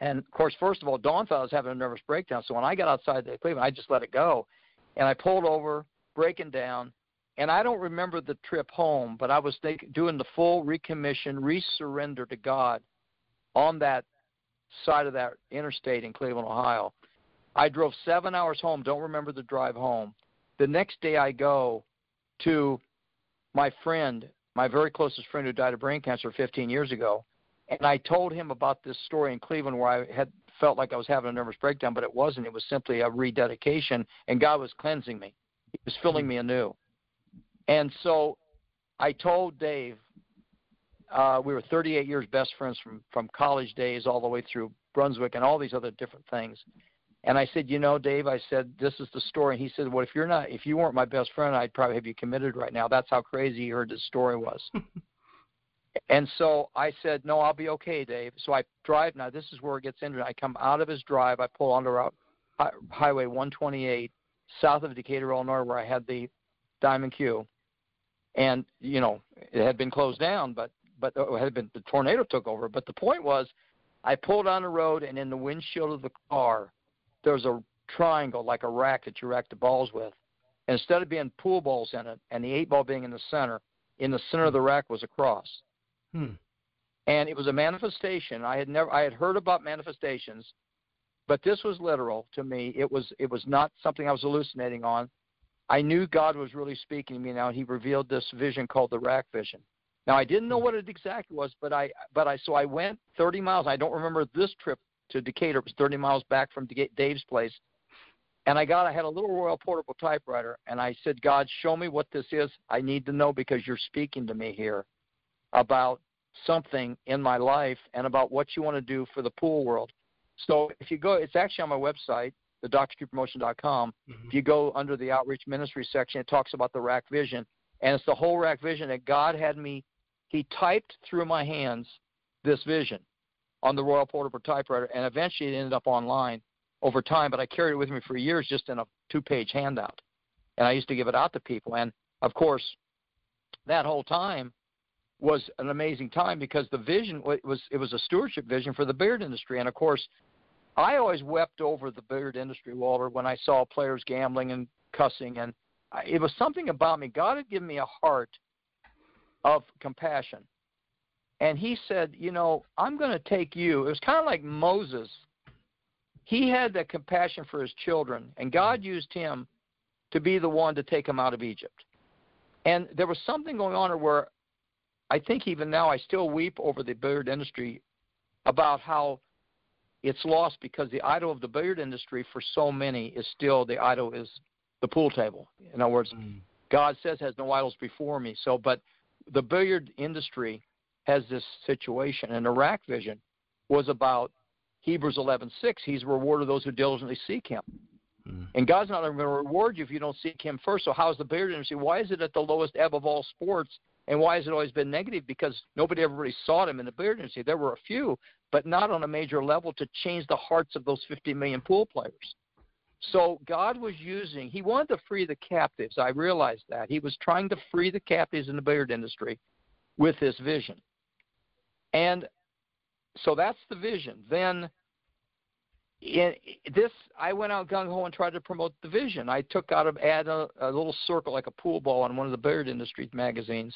[SPEAKER 3] and of course, first of all, Dawn thought I was having a nervous breakdown. So when I got outside the Cleveland, I just let it go, and I pulled over, breaking down. And I don't remember the trip home, but I was think, doing the full recommission, resurrender to God on that side of that interstate in Cleveland, Ohio. I drove seven hours home. Don't remember the drive home. The next day, I go to my friend, my very closest friend who died of brain cancer 15 years ago, and I told him about this story in Cleveland where I had felt like I was having a nervous breakdown, but it wasn't. It was simply a rededication, and God was cleansing me. He was filling me anew. And so I told Dave, uh, we were 38 years best friends from, from college days all the way through Brunswick and all these other different things. And I said, you know, Dave, I said, this is the story. And he said, well, if you're not, if you weren't my best friend, I'd probably have you committed right now. That's how crazy he heard this story was. and so I said, no, I'll be okay, Dave. So I drive. Now this is where it gets interesting. I come out of his drive. I pull onto Route, Hi- Highway 128 south of Decatur, Illinois, where I had the Diamond Cue. And you know, it had been closed down, but but uh, it had been the tornado took over. But the point was, I pulled on the road, and in the windshield of the car, there was a triangle like a rack that you rack the balls with. And instead of being pool balls in it, and the eight ball being in the center, in the center of the rack was a cross.
[SPEAKER 1] Hmm.
[SPEAKER 3] And it was a manifestation. I had never I had heard about manifestations, but this was literal to me. It was it was not something I was hallucinating on. I knew God was really speaking to me now, and He revealed this vision called the rack vision. Now I didn't know what it exactly was, but I but I so I went 30 miles. I don't remember this trip to Decatur. It was 30 miles back from Dave's place, and I got I had a little Royal portable typewriter, and I said, God, show me what this is. I need to know because you're speaking to me here about something in my life and about what you want to do for the pool world. So if you go, it's actually on my website, thedrcuepromotions.com.
[SPEAKER 1] Mhm.
[SPEAKER 3] If you go under the outreach ministry section, it talks about the rack vision, and it's the whole rack vision that God had me. He typed through my hands this vision on the Royal Portable typewriter, and eventually it ended up online over time. But I carried it with me for years, just in a two-page handout. and I used to give it out to people. And of course, that whole time was an amazing time because the vision was it was a stewardship vision for the billiard industry. And of course, I always wept over the billiard industry, Walter, when I saw players gambling and cussing, and it was something about me. God had given me a heart of compassion. And he said, You know, I'm going to take you. It was kind of like Moses. He had that compassion for his children, and God used him to be the one to take them out of Egypt. And there was something going on where I think even now I still weep over the billiard industry about how it's lost because the idol of the billiard industry for so many is still the idol is the pool table. In other words, mm. God says has no idols before me. So, but the billiard industry has this situation, and Rack Vision was about Hebrews 11:6. He's a rewarder of those who diligently seek Him. Mm. And God's not going to reward you if you don't seek Him first. So, how's the billiard industry? Why is it at the lowest ebb of all sports? And why has it always been negative? Because nobody ever really sought Him in the billiard industry. There were a few, but not on a major level to change the hearts of those 50 million pool players. So God was using, he wanted to free the captives. I realized that. He was trying to free the captives in the billiard industry with this vision. And so that's the vision. Then in this, I went out gung ho and tried to promote the vision. I took out a, add a, a little circle like a pool ball on one of the billiard industry magazines,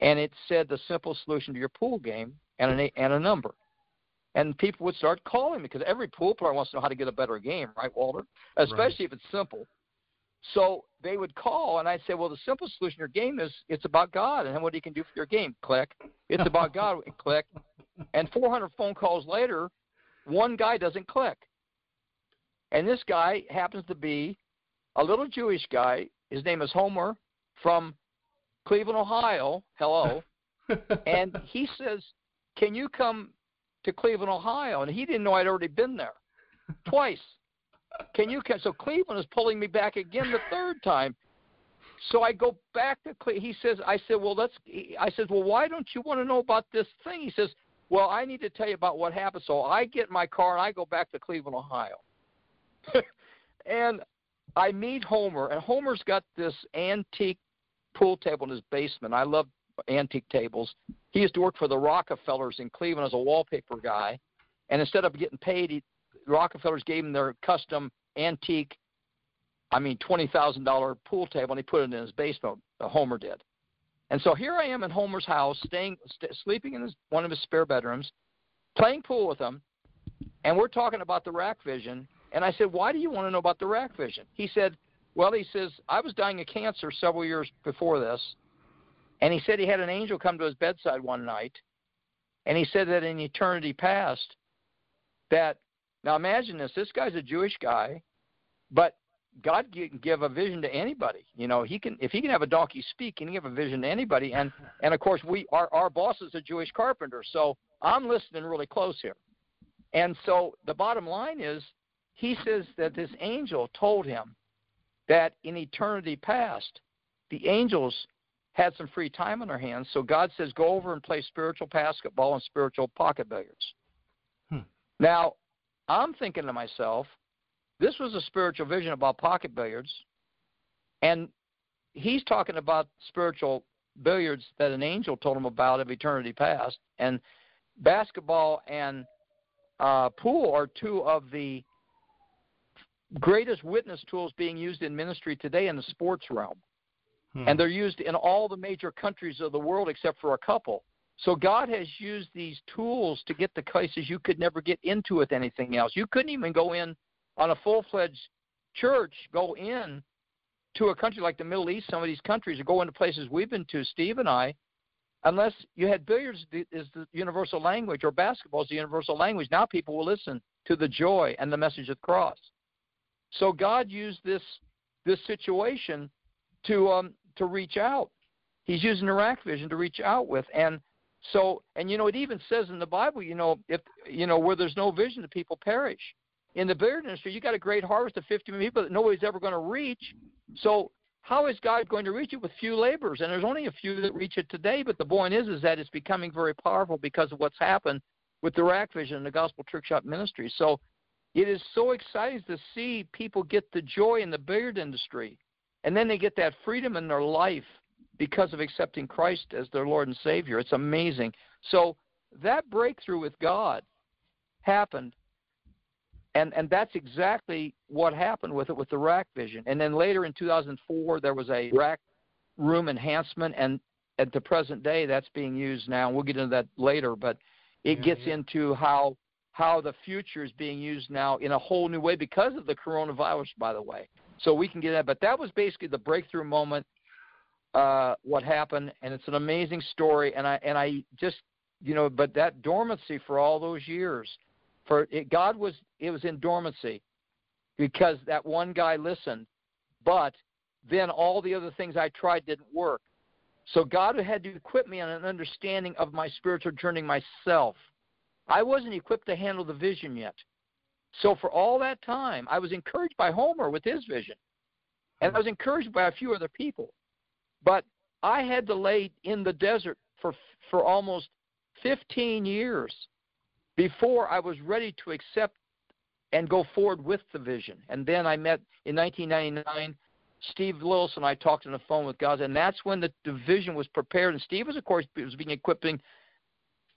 [SPEAKER 3] and it said the simple solution to your pool game and a, and a number and people would start calling me because every pool player wants to know how to get a better game, right, Walter? Especially right. if it's simple. So they would call, and I'd say, well, the simple solution to your game is it's about God and what He can do for your game. Click. It's about God. Click. And 400 phone calls later, one guy doesn't click. And this guy happens to be a little Jewish guy. His name is Homer from Cleveland, Ohio. Hello. and he says, Can you come to Cleveland, Ohio, and he didn't know I'd already been there twice. Can you? So Cleveland is pulling me back again the third time. So I go back to Cleveland. He says, I said, well, let's. I said, well, why don't you want to know about this thing? He says, well, I need to tell you about what happened. So I get my car and I go back to Cleveland, Ohio. and I meet Homer, and Homer's got this antique pool table in his basement. I love antique tables. He used to work for the Rockefellers in Cleveland as a wallpaper guy, and instead of getting paid, he, Rockefellers gave him their custom antique, I mean twenty thousand dollar pool table, and he put it in his basement. Homer did, and so here I am in Homer's house, staying, st- sleeping in his, one of his spare bedrooms, playing pool with him, and we're talking about the rack vision. And I said, "Why do you want to know about the rack vision?" He said, "Well, he says I was dying of cancer several years before this." And he said he had an angel come to his bedside one night, and he said that in eternity past, that now imagine this: this guy's a Jewish guy, but God can give a vision to anybody. You know, he can if he can have a donkey speak, he can give a vision to anybody. And and of course, we our our boss is a Jewish carpenter, so I'm listening really close here. And so the bottom line is, he says that this angel told him that in eternity past, the angels had some free time on their hands. So God says, go over and play spiritual basketball and spiritual pocket billiards. Hmm. Now, I'm thinking to myself, this was a spiritual vision about pocket billiards, and he's talking about spiritual billiards that an angel told him about of eternity past. And basketball and uh, pool are two of the greatest witness tools being used in ministry today in the sports realm. Hmm. And they're used in all the major countries of the world except for a couple. So God has used these tools to get to places you could never get into with anything else. You couldn't even go in on a full fledged church, go in to a country like the Middle East, some of these countries, or go into places we've been to, Steve and I, unless you had billiards is the universal language or basketball is the universal language. Now people will listen to the joy and the message of the cross. So God used this this situation to um, to reach out. He's using rack vision to reach out with. And so, and you know, it even says in the Bible, you know, if you know where there's no vision, the people perish. In the billiard industry, you got a great harvest of 50 million people that nobody's ever going to reach. So, how is God going to reach it with few laborers? And there's only a few that reach it today. But the point is, is that it's becoming very powerful because of what's happened with the Rack Vision and the Gospel Trick Shot Ministry. So, it is so exciting to see people get the joy in the billiard industry and then they get that freedom in their life because of accepting Christ as their Lord and Savior. It's amazing. So that breakthrough with God happened and and that's exactly what happened with it with the rack vision. And then later in 2004, there was a rack room enhancement, and at the present day, that's being used now. We'll get into that later, but it yeah, gets yeah. into how how the future is being used now in a whole new way because of the coronavirus, by the way. So we can get that, but that was basically the breakthrough moment. Uh, what happened, and it's an amazing story, and I and I just you know, but that dormancy for all those years for it, God was it was in dormancy because that one guy listened, but then all the other things I tried didn't work. So God had to equip me on an understanding of my spiritual journey myself. I wasn't equipped to handle the vision yet. So for all that time, I was encouraged by Homer with his vision. And I was encouraged by a few other people. But I had to lay in the desert for for almost 15 years before I was ready to accept and go forward with the vision. And then I met in 1999 Steve Lewis and I talked on the phone with God, and that's when the, division was prepared. And Steve was, of course, was being equipping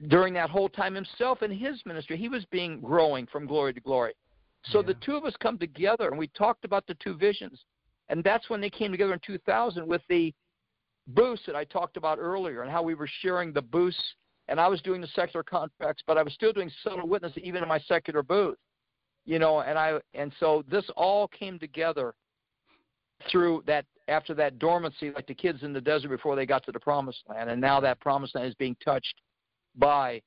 [SPEAKER 3] during that whole time himself in his ministry. He was being growing from glory to glory. So yeah. the two of us come together, and we talked about the two visions, and that's when they came together in 2000 with the booths that I talked about earlier, and how we were sharing the booths and I was doing the secular contracts, but I was still doing subtle witness even in my secular booth. You know, and I and so this all came together through that after that dormancy, like the kids in the desert before they got to the promised land, and now that promised land is being touched by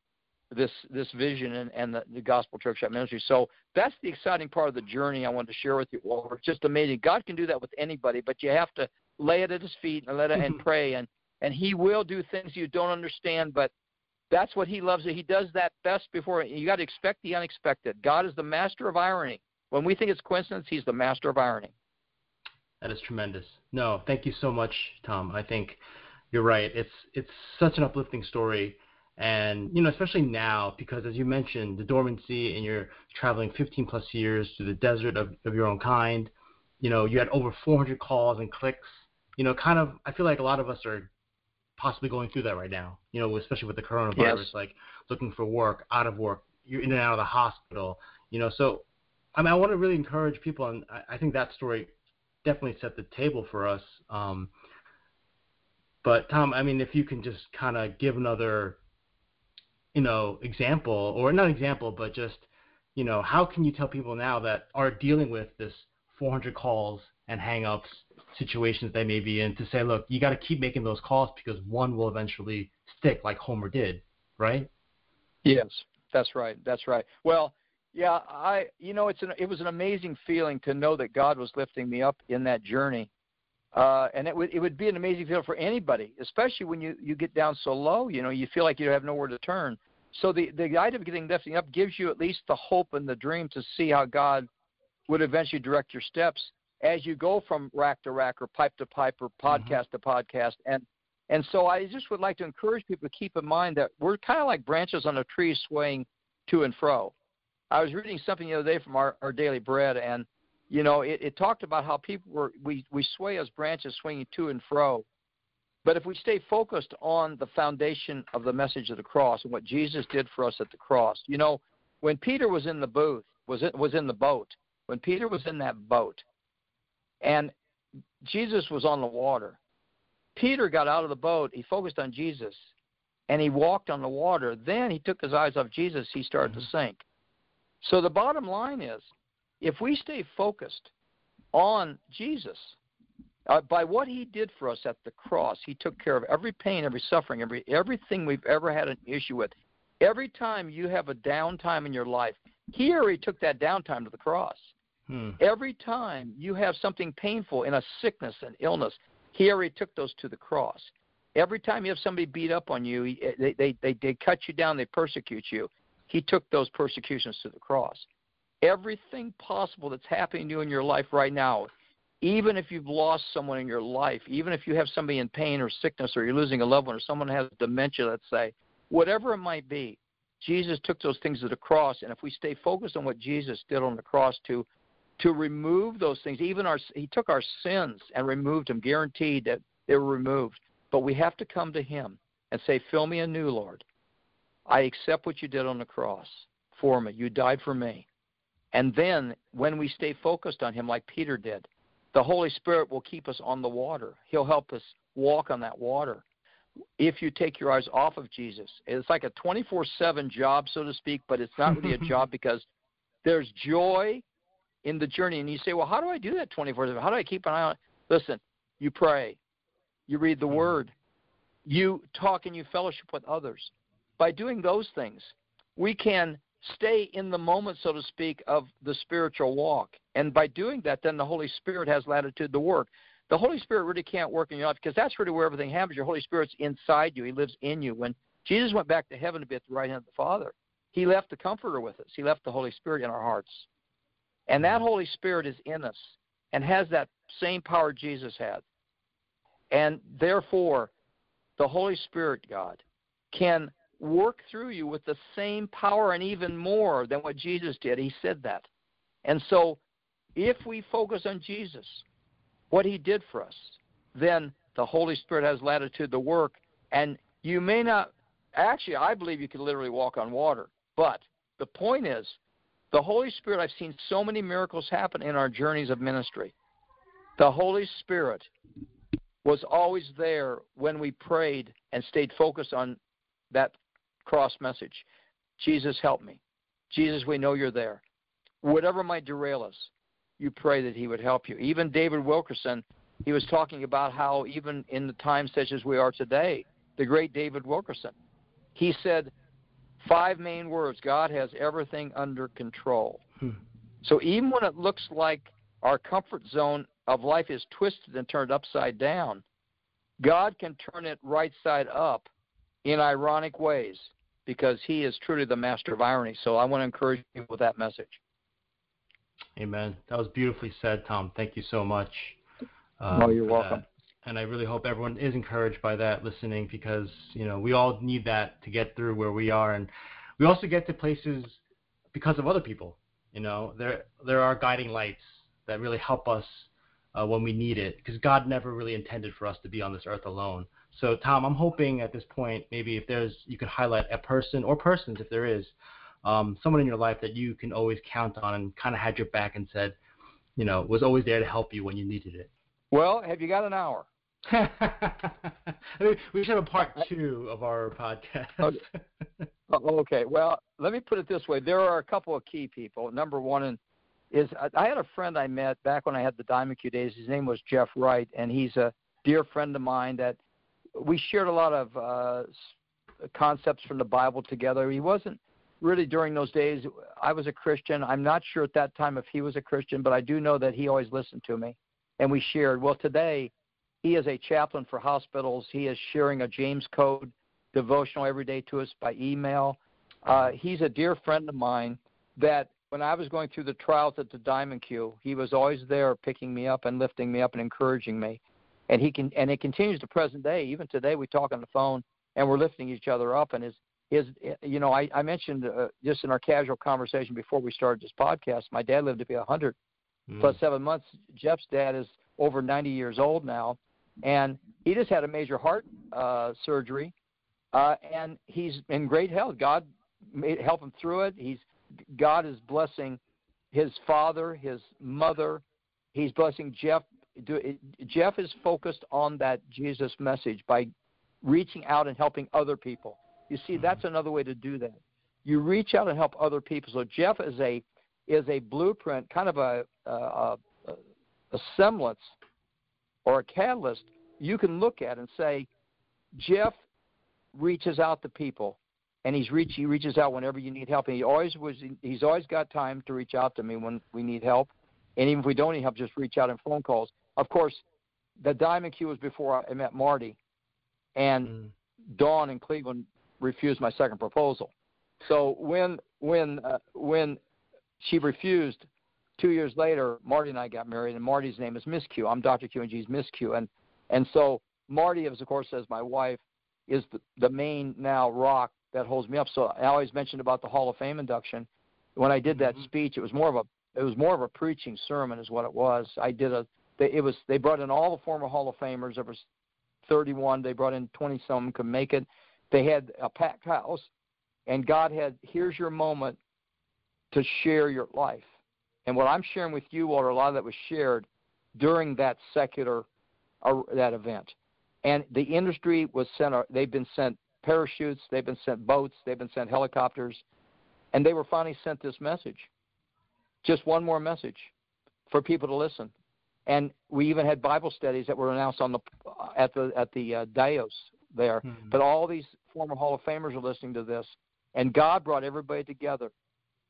[SPEAKER 3] this this vision and, and the, the gospel church ministry. So that's the exciting part of the journey I wanted to share with you all. It's just amazing. God can do that with anybody, but you have to lay it at his feet and let it and pray and and he will do things you don't understand, but that's what he loves. He does that best before. You got to expect the unexpected. God is the master of irony. When we think it's coincidence, he's the master of irony.
[SPEAKER 1] That is tremendous. No, thank you so much, Tom. I think you're right. It's it's such an uplifting story, and you know, especially now because as you mentioned, the dormancy, and you're traveling 15 plus years to the desert of, of your own kind. You know, you had over 400 calls and clicks. You know, kind of. I feel like a lot of us are possibly going through that right now. You know, especially with the coronavirus, yes. like looking for work, out of work, you're in and out of the hospital. You know, so I mean, I want to really encourage people, and I, I think that story definitely set the table for us. Um, but Tom, I mean, if you can just kind of give another, you know, example, or not example, but just, you know, how can you tell people now that are dealing with this 400 calls and hangups situations they may be in to say, look, you got to keep making those calls because one will eventually stick, like Homer did, right?
[SPEAKER 3] Yes, that's right. That's right. Well, yeah, I, you know, it's an, it was an amazing feeling to know that God was lifting me up in that journey. Uh, and it would it would be an amazing feeling for anybody, especially when you you get down so low. You know, you feel like you have nowhere to turn. So the the idea of getting lifting up gives you at least the hope and the dream to see how God would eventually direct your steps as you go from rack to rack or pipe to pipe or mm-hmm. podcast mm-hmm. to podcast. And and so I just would like to encourage people to keep in mind that we're kind of like branches on a tree swaying to and fro. I was reading something the other day from our, our daily bread, and you know it, it talked about how people were we we sway as branches swinging to and fro. But if we stay focused on the foundation of the message of the cross and what Jesus did for us at the cross, you know, when Peter was in the booth, was it was in the boat. When Peter was in that boat, and Jesus was on the water. Peter got out of the boat, he focused on Jesus, and he walked on the water. Then he took his eyes off Jesus, he started mm-hmm. to sink. So the bottom line is if we stay focused on Jesus, uh, by what he did for us at the cross, he took care of every pain, every suffering, every everything we've ever had an issue with. Every time you have a downtime in your life, he already took that downtime to the cross. Hmm. Every time you have something painful in a sickness and illness, he already took those to the cross. Every time you have somebody beat up on you, eh, they, they, they, they cut you down, they persecute you. He took those persecutions to the cross. Everything possible that's happening to you in your life right now, even if you've lost someone in your life, even if you have somebody in pain or sickness or you're losing a loved one or someone has dementia, let's say, whatever it might be, Jesus took those things to the cross. And if we stay focused on what Jesus did on the cross to to remove those things. Even our he took our sins and removed them, guaranteed that they were removed. But we have to come to him and say, "Fill me anew, Lord. I accept what you did on the cross for me. You died for me." And then when we stay focused on him like Peter did, the Holy Spirit will keep us on the water. He'll help us walk on that water. If you take your eyes off of Jesus, it's like a 24 7 job, so to speak, but it's not really a job because there's joy in the journey. And you say, well, how do I do that 24 7? How do I keep an eye on it? Listen, you pray, you read the mm-hmm. Word, you talk and you fellowship with others. By doing those things, we can stay in the moment, so to speak, of the spiritual walk. And by doing that, then the Holy Spirit has latitude to work. The Holy Spirit really can't work in your life because that's really where everything happens. Your Holy Spirit's inside you, He lives in you. When Jesus went back to heaven to be at the right hand of the Father, He left the Comforter with us, He left the Holy Spirit in our hearts. And that mm-hmm. Holy Spirit is in us and has that same power Jesus had. And therefore, the Holy Spirit, God, can work through you with the same power and even more than what Jesus did. He said that. And so, if we focus on Jesus, what he did for us, then the Holy Spirit has latitude to work. And you may not, actually, I believe you can literally walk on water. But the point is, the Holy Spirit, I've seen so many miracles happen in our journeys of ministry. The Holy Spirit was always there when we prayed and stayed focused on that cross message. Jesus, help me. Jesus, we know you're there. Whatever might derail us, you pray that he would help you. Even David Wilkerson, he was talking about how even in the times such as we are today, the great David Wilkerson, he said five main words God has everything under control. Hmm. So even when it looks like our comfort zone of life is twisted and turned upside down, God can turn it right side up in ironic ways because he is truly the master of irony. So I want to encourage you with that message.
[SPEAKER 1] Amen. That was beautifully said, Tom. Thank you so much.
[SPEAKER 3] Um, oh, you're welcome.
[SPEAKER 1] That. And I really hope everyone is encouraged by that listening because, you know, we all need that to get through where we are. And we also get to places because of other people. You know, there there are guiding lights that really help us uh, when we need it because God never really intended for us to be on this earth alone. So, Tom, I'm hoping at this point, maybe if there's, you could highlight a person or persons, if there is, um, someone in your life that you can always count on and kind of had your back and said, you know, was always there to help you when you needed it.
[SPEAKER 3] Well, have you got an hour?
[SPEAKER 1] we should have a part two of our podcast.
[SPEAKER 3] okay. Oh, okay. Well, let me put it this way: there are a couple of key people. Number one is I had a friend I met back when I had the Diamond Cue days. His name was Jeff Wright, and he's a dear friend of mine that we shared a lot of uh, concepts from the Bible together. He wasn't really during those days. I was a Christian. I'm not sure at that time if he was a Christian, but I do know that he always listened to me, and we shared. Well, today he is a chaplain for hospitals. He is sharing a James Code devotional every day to us by email. Uh, he's a dear friend of mine that when I was going through the trials at the Diamond Cue, he was always there picking me up and lifting me up and encouraging me and he can and it continues to present day. Even today, we talk on the phone and we're lifting each other up. And his his you know I I mentioned uh, just in our casual conversation before we started this podcast, my dad lived to be a hundred mm. plus seven months. Jeff's dad is over 90 years old now, and he just had a major heart uh, surgery, uh, and he's in great health. God made, help him through it. He's God is blessing his father, his mother. He's blessing Jeff do, Jeff is focused on that Jesus message by reaching out and helping other people. You see, mm-hmm. that's another way to do that. You reach out and help other people. So Jeff is a is a blueprint, kind of a a, a semblance or a catalyst you can look at and say, Jeff reaches out to people, and he's reach he reaches out whenever you need help. And he always was he's always got time to reach out to me when we need help. And even if we don't need help, just reach out in phone calls. Of course, the Diamond Cue was before I met Marty, and mm. Dawn in Cleveland refused my second proposal. So when when uh, when she refused, two years later, Marty and I got married, and Marty's name is Miss Cue. I'm Dr. Cue, and she's Miss Cue, and and so Marty, as of course, as my wife, is the, the main now rock that holds me up. So I always mentioned about the Hall of Fame induction. When I did that mm-hmm. speech, it was more of a it was more of a preaching sermon, is what it was. I did a. They, it was they brought in all the former Hall of Famers. There was 31. They brought in 20 some could make it. They had a packed house, and God had here's your moment to share your life. And what I'm sharing with you, Walter, a lot of that was shared during that secular uh, that event. And the industry was sent. Uh, they've been sent parachutes. They've been sent boats. They've been sent helicopters, and they were finally sent this message. Just one more message for people to listen. And we even had Bible studies that were announced on the at the at the uh, Dios there. Mm-hmm. But all these former Hall of Famers are listening to this, and God brought everybody together.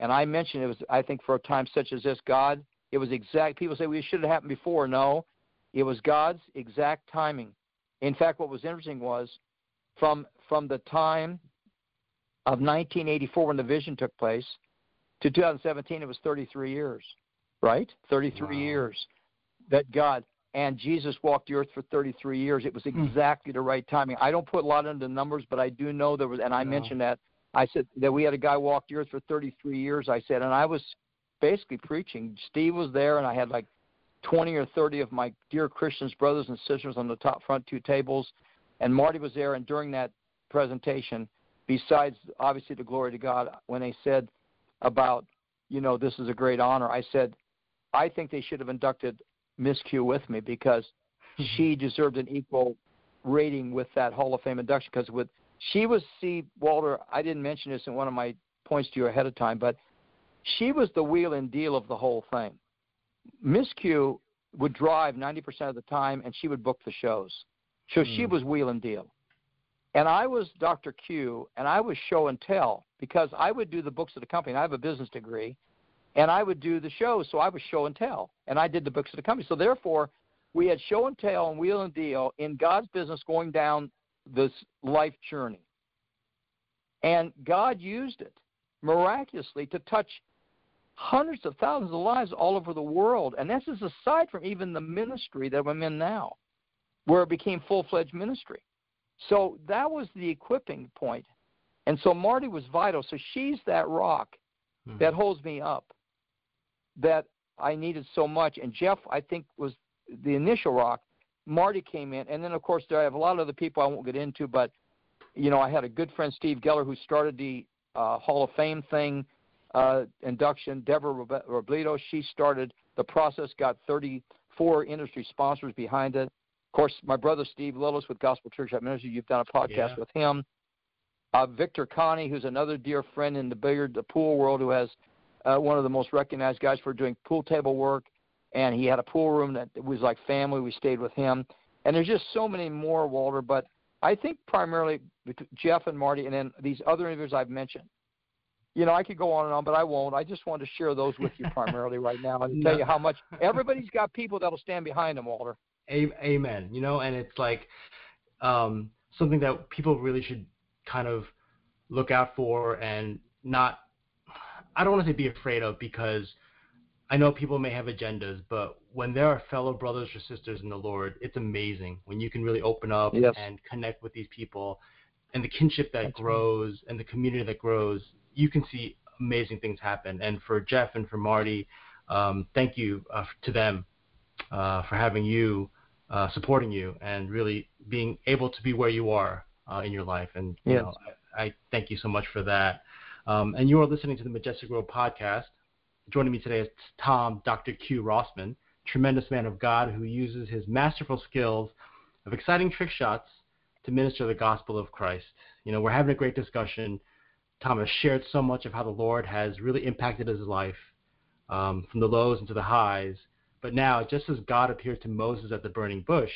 [SPEAKER 3] And I mentioned it was I think for a time such as this, God it was exact. People say well, it should have happened before. No, it was God's exact timing. In fact, what was interesting was from from the time of 1984 when the vision took place to 2017, it was 33 years, right? 33 wow. years that God and Jesus walked the earth for 33 years. It was hmm. exactly the right timing. I don't put a lot into numbers, but I do know there was, and I mentioned that. I said that we had a guy walk the earth for 33 years. I said, and I was basically preaching. Steve was there, and I had like 20 or 30 of my dear Christians, brothers and sisters, on the top front two tables, and Marty was there. And during that presentation, besides obviously the glory to God, when they said about, you know, this is a great honor, I said, I think they should have inducted Miss Cue with me because mm-hmm. she deserved an equal rating with that Hall of Fame induction because with she was see Walter. I didn't mention this in one of my points to you ahead of time, but she was the wheel and deal of the whole thing. Miss Cue would drive 90% of the time, and she would book the shows. So mm. she hmm. was wheel and deal. And I was Dr. Cue, and I was show and tell because I would do the books of the company. I have a business degree, and I would do the shows, so I was show and tell, and I did the books of the company. So therefore, we had show and tell and wheel and deal in God's business going down this life journey. And God used it miraculously to touch hundreds of thousands of lives all over the world. And this is aside from even the ministry that I'm in now, where it became full fledged ministry. So that was the equipping point. And so Marty was vital. So she's that rock mm-hmm. that holds me up that I needed so much. And Jeff, I think, was the initial rock. Marty came in, and then of course I have a lot of other people I won't get into, but you know I had a good friend Steve Geller who started the uh, Hall of Fame thing uh, induction. Deborah Robledo, she started the process, got 34 industry sponsors behind it. Of course, my brother Steve Lillis with Gospel Trick Shot Ministry, you've done a podcast yeah. with him. Uh, Victor Connie, who's another dear friend in the billiard, the pool world, who has uh, one of the most recognized guys for doing pool table work, and he had a pool room that was like family. We stayed with him, and there's just so many more, Walter. But I think primarily Jeff and Marty, and then these other individuals I've mentioned. You know, I could go on and on, but I won't. I just want to share those with you primarily right now and no. tell you how much everybody's got people that'll stand behind them, Walter.
[SPEAKER 1] Amen. You know, and it's like um, something that people really should kind of look out for and not I don't want to say be afraid of because I know people may have agendas, but when there are fellow brothers or sisters in the Lord, it's amazing when you can really open up yes. and connect with these people and the kinship that That's grows right. and the community that grows. You can see amazing things happen. And for Jeff and for Marty, um, thank you uh, to them uh, for having you, uh, supporting you, and really being able to be where you are uh, in your life. And you yes. know, I, I thank you so much for that. Um, and you are listening to the Majestic Road podcast. Joining me today is Tom, Dr. Cue. Rossman, tremendous man of God who uses his masterful skills of exciting trick shots to minister the gospel of Christ. You know, we're having a great discussion. Tom has shared so much of how the Lord has really impacted his life um, from the lows into the highs. But now, just as God appeared to Moses at the burning bush,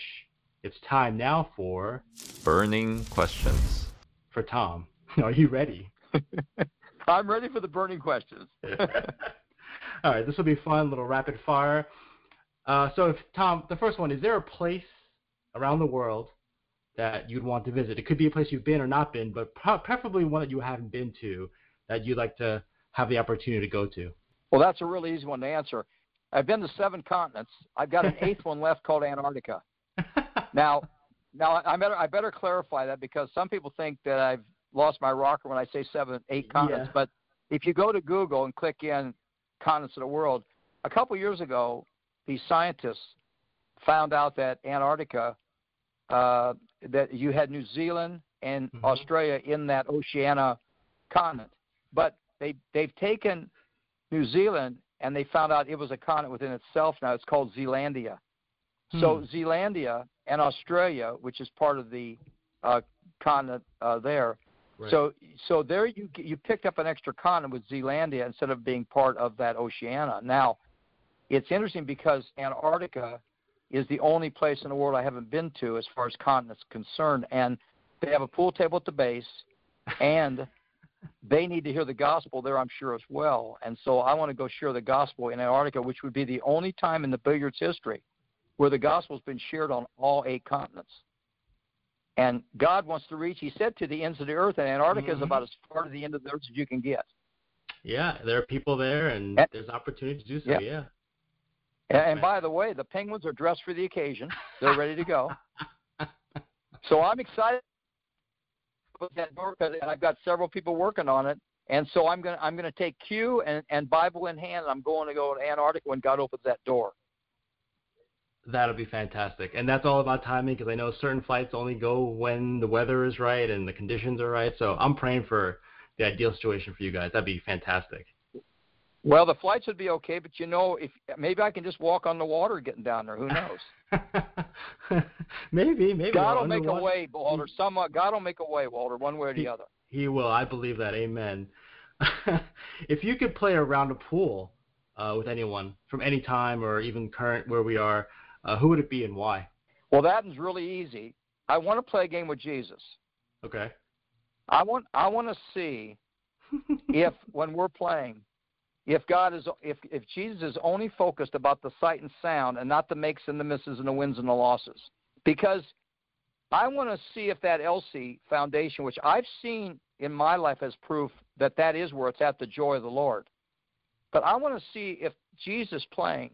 [SPEAKER 1] it's time now for
[SPEAKER 4] burning questions.
[SPEAKER 1] For Tom, are you ready?
[SPEAKER 3] I'm ready for the burning questions.
[SPEAKER 1] All right, this will be fun, little rapid fire. Uh, so, if, Tom, the first one is there a place around the world that you'd want to visit? It could be a place you've been or not been, but preferably one that you haven't been to that you'd like to have the opportunity to go to.
[SPEAKER 3] Well, that's a really easy one to answer. I've been to seven continents. I've got an eighth one left called Antarctica. now, now I better I better clarify that because some people think that I've lost my rocker when I say seven, eight continents. Yeah. But if you go to Google and click in continents of the world, a couple years ago, these scientists found out that Antarctica, uh, that you had New Zealand and
[SPEAKER 1] Mhm.
[SPEAKER 3] Australia in that Oceania continent, but they they've taken New Zealand and they found out it was a continent within itself now. It's called Zealandia. So
[SPEAKER 1] Hmm.
[SPEAKER 3] Zealandia and Australia, which is part of the uh, continent uh, there,
[SPEAKER 1] Right.
[SPEAKER 3] so so there you you picked up an extra continent with Zealandia instead of being part of that Oceania. Now, it's interesting because Antarctica is the only place in the world I haven't been to as far as continents concerned, and they have a pool table at the base, and they need to hear the gospel there, I'm sure as well. And so I want to go share the gospel in Antarctica, which would be the only time in the billiards history where the gospel's been shared on all eight continents. And God wants to reach, He said, to the ends of the earth, and Antarctica is
[SPEAKER 1] Mhm.
[SPEAKER 3] about as far to the end of the earth as you can get.
[SPEAKER 1] yeah, there are people there, and
[SPEAKER 3] And-
[SPEAKER 1] there's opportunity to do so.
[SPEAKER 3] Yeah.
[SPEAKER 1] Yeah.
[SPEAKER 3] And, and by the way, the Penguins are dressed for the occasion. They're ready to go. So I'm excited with that door, 'cause- and I've got several people working on it. And so I'm gonna I'm gonna take cue and, and Bible in hand. And I'm going to go to Antarctica when God opens that door.
[SPEAKER 1] That'll be fantastic, and that's all about timing because I know certain flights only go when the weather is right and the conditions are right. So I'm praying for the ideal situation for you guys. That'd be fantastic.
[SPEAKER 3] Well, the flights would be okay, but you know, if maybe I can just walk on the water getting down there. Who knows?
[SPEAKER 1] maybe, maybe.
[SPEAKER 3] God will make a way, Walter. Some God will make a way, Walter, one way or the
[SPEAKER 1] He-
[SPEAKER 3] other.
[SPEAKER 1] He will. I believe that. Amen. if you could play around a pool uh, with anyone from any time or even current where we are, uh, who would it be and why?
[SPEAKER 3] Well, that one's really easy. I want to play a game with Jesus.
[SPEAKER 1] Okay.
[SPEAKER 3] I want I want to see if when we're playing, if God is if if Jesus is only focused about the sight and sound and not the makes and the misses and the wins and the losses, because I want to see if that LC foundation, which I've seen in my life as proof that that is where it's at, the joy of the Lord. But I want to see if Jesus playing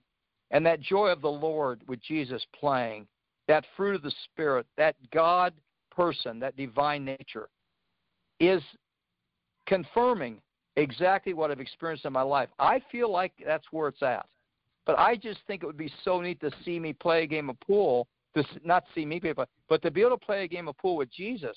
[SPEAKER 3] and that joy of the Lord with Jesus playing, that fruit of the Spirit, that God person, that divine nature, is confirming exactly what I've experienced in my life. I feel like that's where it's at. But I just think it would be so neat to see me play a game of pool, to, not see me play, but, but to be able to play a game of pool with Jesus.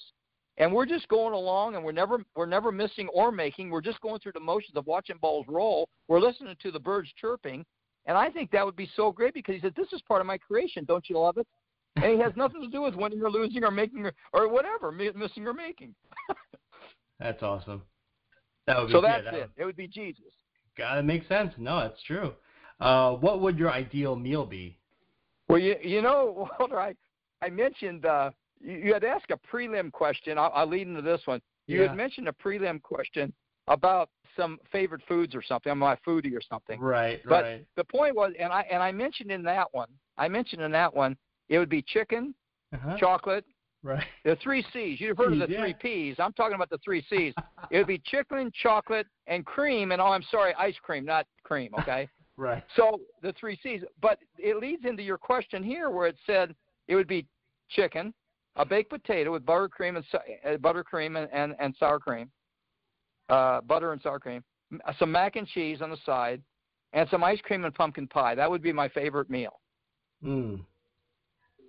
[SPEAKER 3] And we're just going along, and we're never we're never missing or making. We're just going through the motions of watching balls roll. We're listening to the birds chirping, and I think that would be so great because he said, "This is part of my creation. Don't you love it?" And it has nothing to do with winning or losing or making or, or whatever, missing or making.
[SPEAKER 1] That's awesome. That would be
[SPEAKER 3] So
[SPEAKER 1] yeah,
[SPEAKER 3] that's
[SPEAKER 1] that
[SPEAKER 3] it.
[SPEAKER 1] would-
[SPEAKER 3] It would be Jesus.
[SPEAKER 1] God, it makes sense. No, it's true. Uh, what would your ideal meal be?
[SPEAKER 3] Well, you you know, Walter, I I mentioned uh, you, you had asked a prelim question. I'll, I'll lead into this one. You
[SPEAKER 1] Yeah.
[SPEAKER 3] had mentioned a prelim question about some favorite foods or something. I'm a foodie or something.
[SPEAKER 1] Right,
[SPEAKER 3] But
[SPEAKER 1] right.
[SPEAKER 3] the point was, and I and I mentioned in that one, I mentioned in that one, it would be chicken,
[SPEAKER 1] Uh-huh.
[SPEAKER 3] chocolate,
[SPEAKER 1] Right.
[SPEAKER 3] the three C's. You've heard of the
[SPEAKER 1] C's,
[SPEAKER 3] three. P's. I'm talking about the three C's. it would be chicken, chocolate, and cream. And oh, I'm sorry, ice cream, not cream. Okay.
[SPEAKER 1] Right.
[SPEAKER 3] So the three C's, but it leads into your question here, where it said it would be chicken, a baked potato with buttercream and uh, buttercream and, and, and sour cream, uh, butter and sour cream, some mac and cheese on the side, and some ice cream and pumpkin pie. That would be my favorite meal.
[SPEAKER 1] Mm.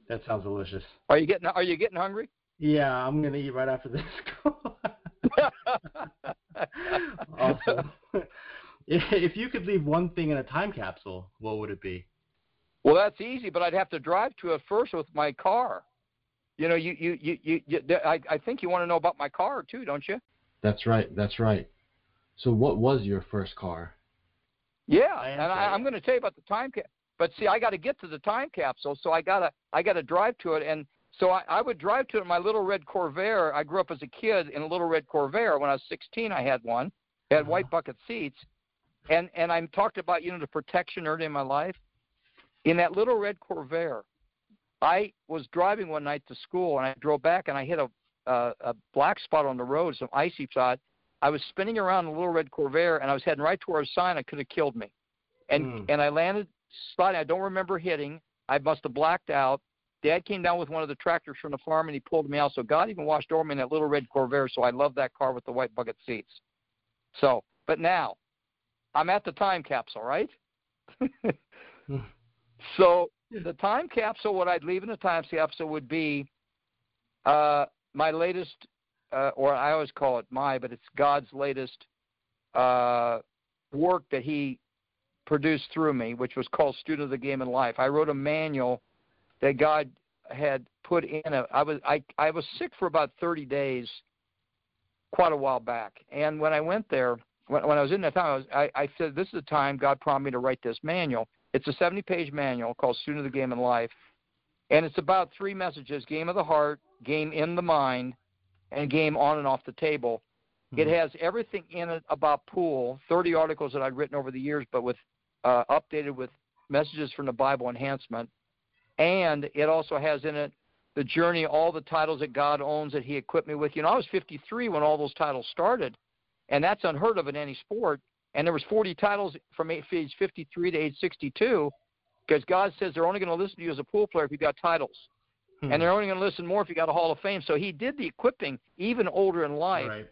[SPEAKER 1] That sounds delicious.
[SPEAKER 3] Are you getting Are you getting hungry?
[SPEAKER 1] Yeah, I'm gonna eat right after this. awesome. if you could leave one thing in a time capsule, what would it be?
[SPEAKER 3] Well, that's easy, but I'd have to drive to it first with my car. You know, you you you, you, you I, I think you want to know about my car too, don't you?
[SPEAKER 5] That's right. That's right. So, what was your first car?
[SPEAKER 3] Yeah,
[SPEAKER 1] I
[SPEAKER 3] and I, I'm going to tell you about the time cap. But see, I got to get to the time capsule, so I gotta I gotta drive to it, and so I, I would drive to it in my little red Corvair. I grew up as a kid in a little red Corvair. When I was 16, I had one. It had
[SPEAKER 1] Uh-huh.
[SPEAKER 3] white bucket seats, and and I'm talked about you know the protection early in my life. In that little red Corvair, I was driving one night to school, and I drove back, and I hit a a, a black spot on the road, some icy spot. I was spinning around in a little red Corvair, and I was heading right towards a sign that could have killed me. And
[SPEAKER 1] Mm.
[SPEAKER 3] and I landed sliding. I don't remember hitting. I must have blacked out. Dad came down with one of the tractors from the farm, and he pulled me out. So God even washed over me in that little red Corvair. So I love that car with the white bucket seats. So, but now, I'm at the time capsule, right? so the time capsule, what I'd leave in the time capsule would be uh, my latest, uh, or I always call it my, but it's God's latest uh, work that He produced through me, which was called Student of the Game and Life. I wrote a manual that God had put in. A, I was I I was sick for about 30 days, quite a while back, and when I went there, when, when I was in that time, I, was, I, I said, "This is the time God prompted me to write this manual." It's a 70-page manual called Student of the Game and Life, and it's about three messages: game of the heart, game in the mind, and game on and off the table. Mm-hmm. It has everything in it about pool, 30 articles that I'd written over the years, but with uh, updated with messages from the Bible enhancement, and it also has in it the journey, all the titles that God owns that He equipped me with. You know, I was 53 when all those titles started, and that's unheard of in any sport and there was 40 titles from age 53 to age 62 because God says they're only going to listen to you as a pool player if you've got titles. Hmm. And they're only going to listen more if you got a Hall of Fame. So he did the equipping even older in life.
[SPEAKER 1] Right.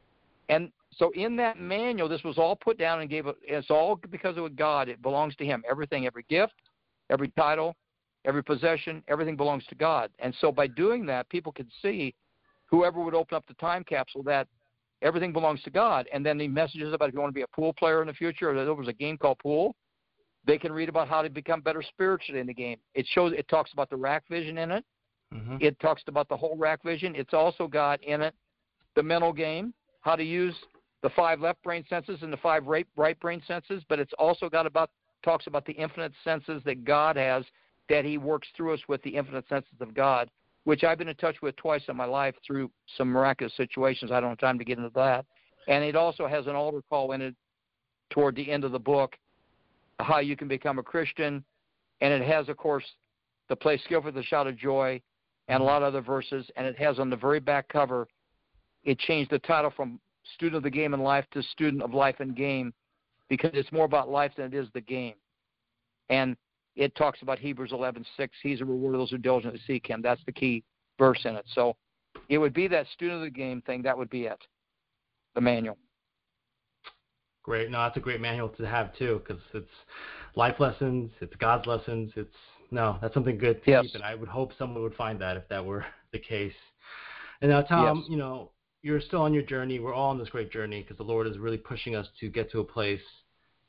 [SPEAKER 3] And so in that manual, this was all put down and gave it. It's all because of God. It belongs to Him. Everything, every gift, every title, every possession, everything belongs to God. And so by doing that, people could see, whoever would open up the time capsule, that everything belongs to God. And then the messages about if you want to be a pool player in the future, or there was a game called Pool, they can read about how to become better spiritually in the game. It shows it talks about the rack vision in it. Mm-hmm. It talks about the whole rack vision. It's also got in it the mental game, how to use the five left brain senses and the five right, right brain senses. But it's also got about talks about the infinite senses that God has that He works through us with the infinite senses of God which I've been in touch with twice in my life through some miraculous situations. I don't have time to get into that. And it also has an altar call in it toward the end of the book, how you can become a Christian. And it has, of course, the play skill for the shout of joy and a mm-hmm. lot of other verses. And it has on the very back cover, it changed the title from Student of the Game and Life to Student of Life and Game because it's more about life than it is the game. And it talks about Hebrews 11:6. He's a reward of those who diligently seek Him. That's the key verse in it. So it would be that student of the game thing. That would be it. The manual.
[SPEAKER 1] Great. No, that's a great manual to have too, because it's life lessons, it's God's lessons. It's no, that's something good to
[SPEAKER 3] yes.
[SPEAKER 1] keep. And I would hope someone would find that if that were the case. And now, Tom,
[SPEAKER 3] yes.
[SPEAKER 1] you know, you're still on your journey. We're all on this great journey because the Lord is really pushing us to get to a place,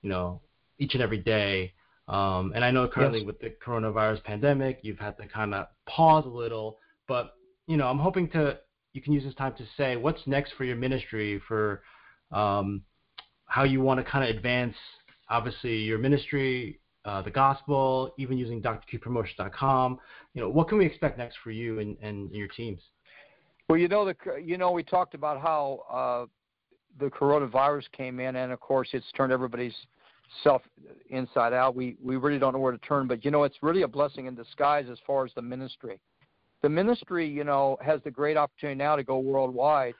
[SPEAKER 1] you know, each and every day um, and I know currently
[SPEAKER 3] yes.
[SPEAKER 1] with the coronavirus pandemic, you've had to kind of pause a little, but you know, I'm hoping to you can use this time to say what's next for your ministry, for um, how you want to kind of advance, obviously your ministry, uh, the gospel, even using drcuepromotion.com. You know, what can we expect next for you and, and your teams?
[SPEAKER 3] Well, you know, the you know we talked about how uh, the coronavirus came in, and of course it's turned everybody's self inside out. We we really don't know where to turn, but you know it's really a blessing in disguise as far as the ministry. The ministry, you know, has the great opportunity now to go worldwide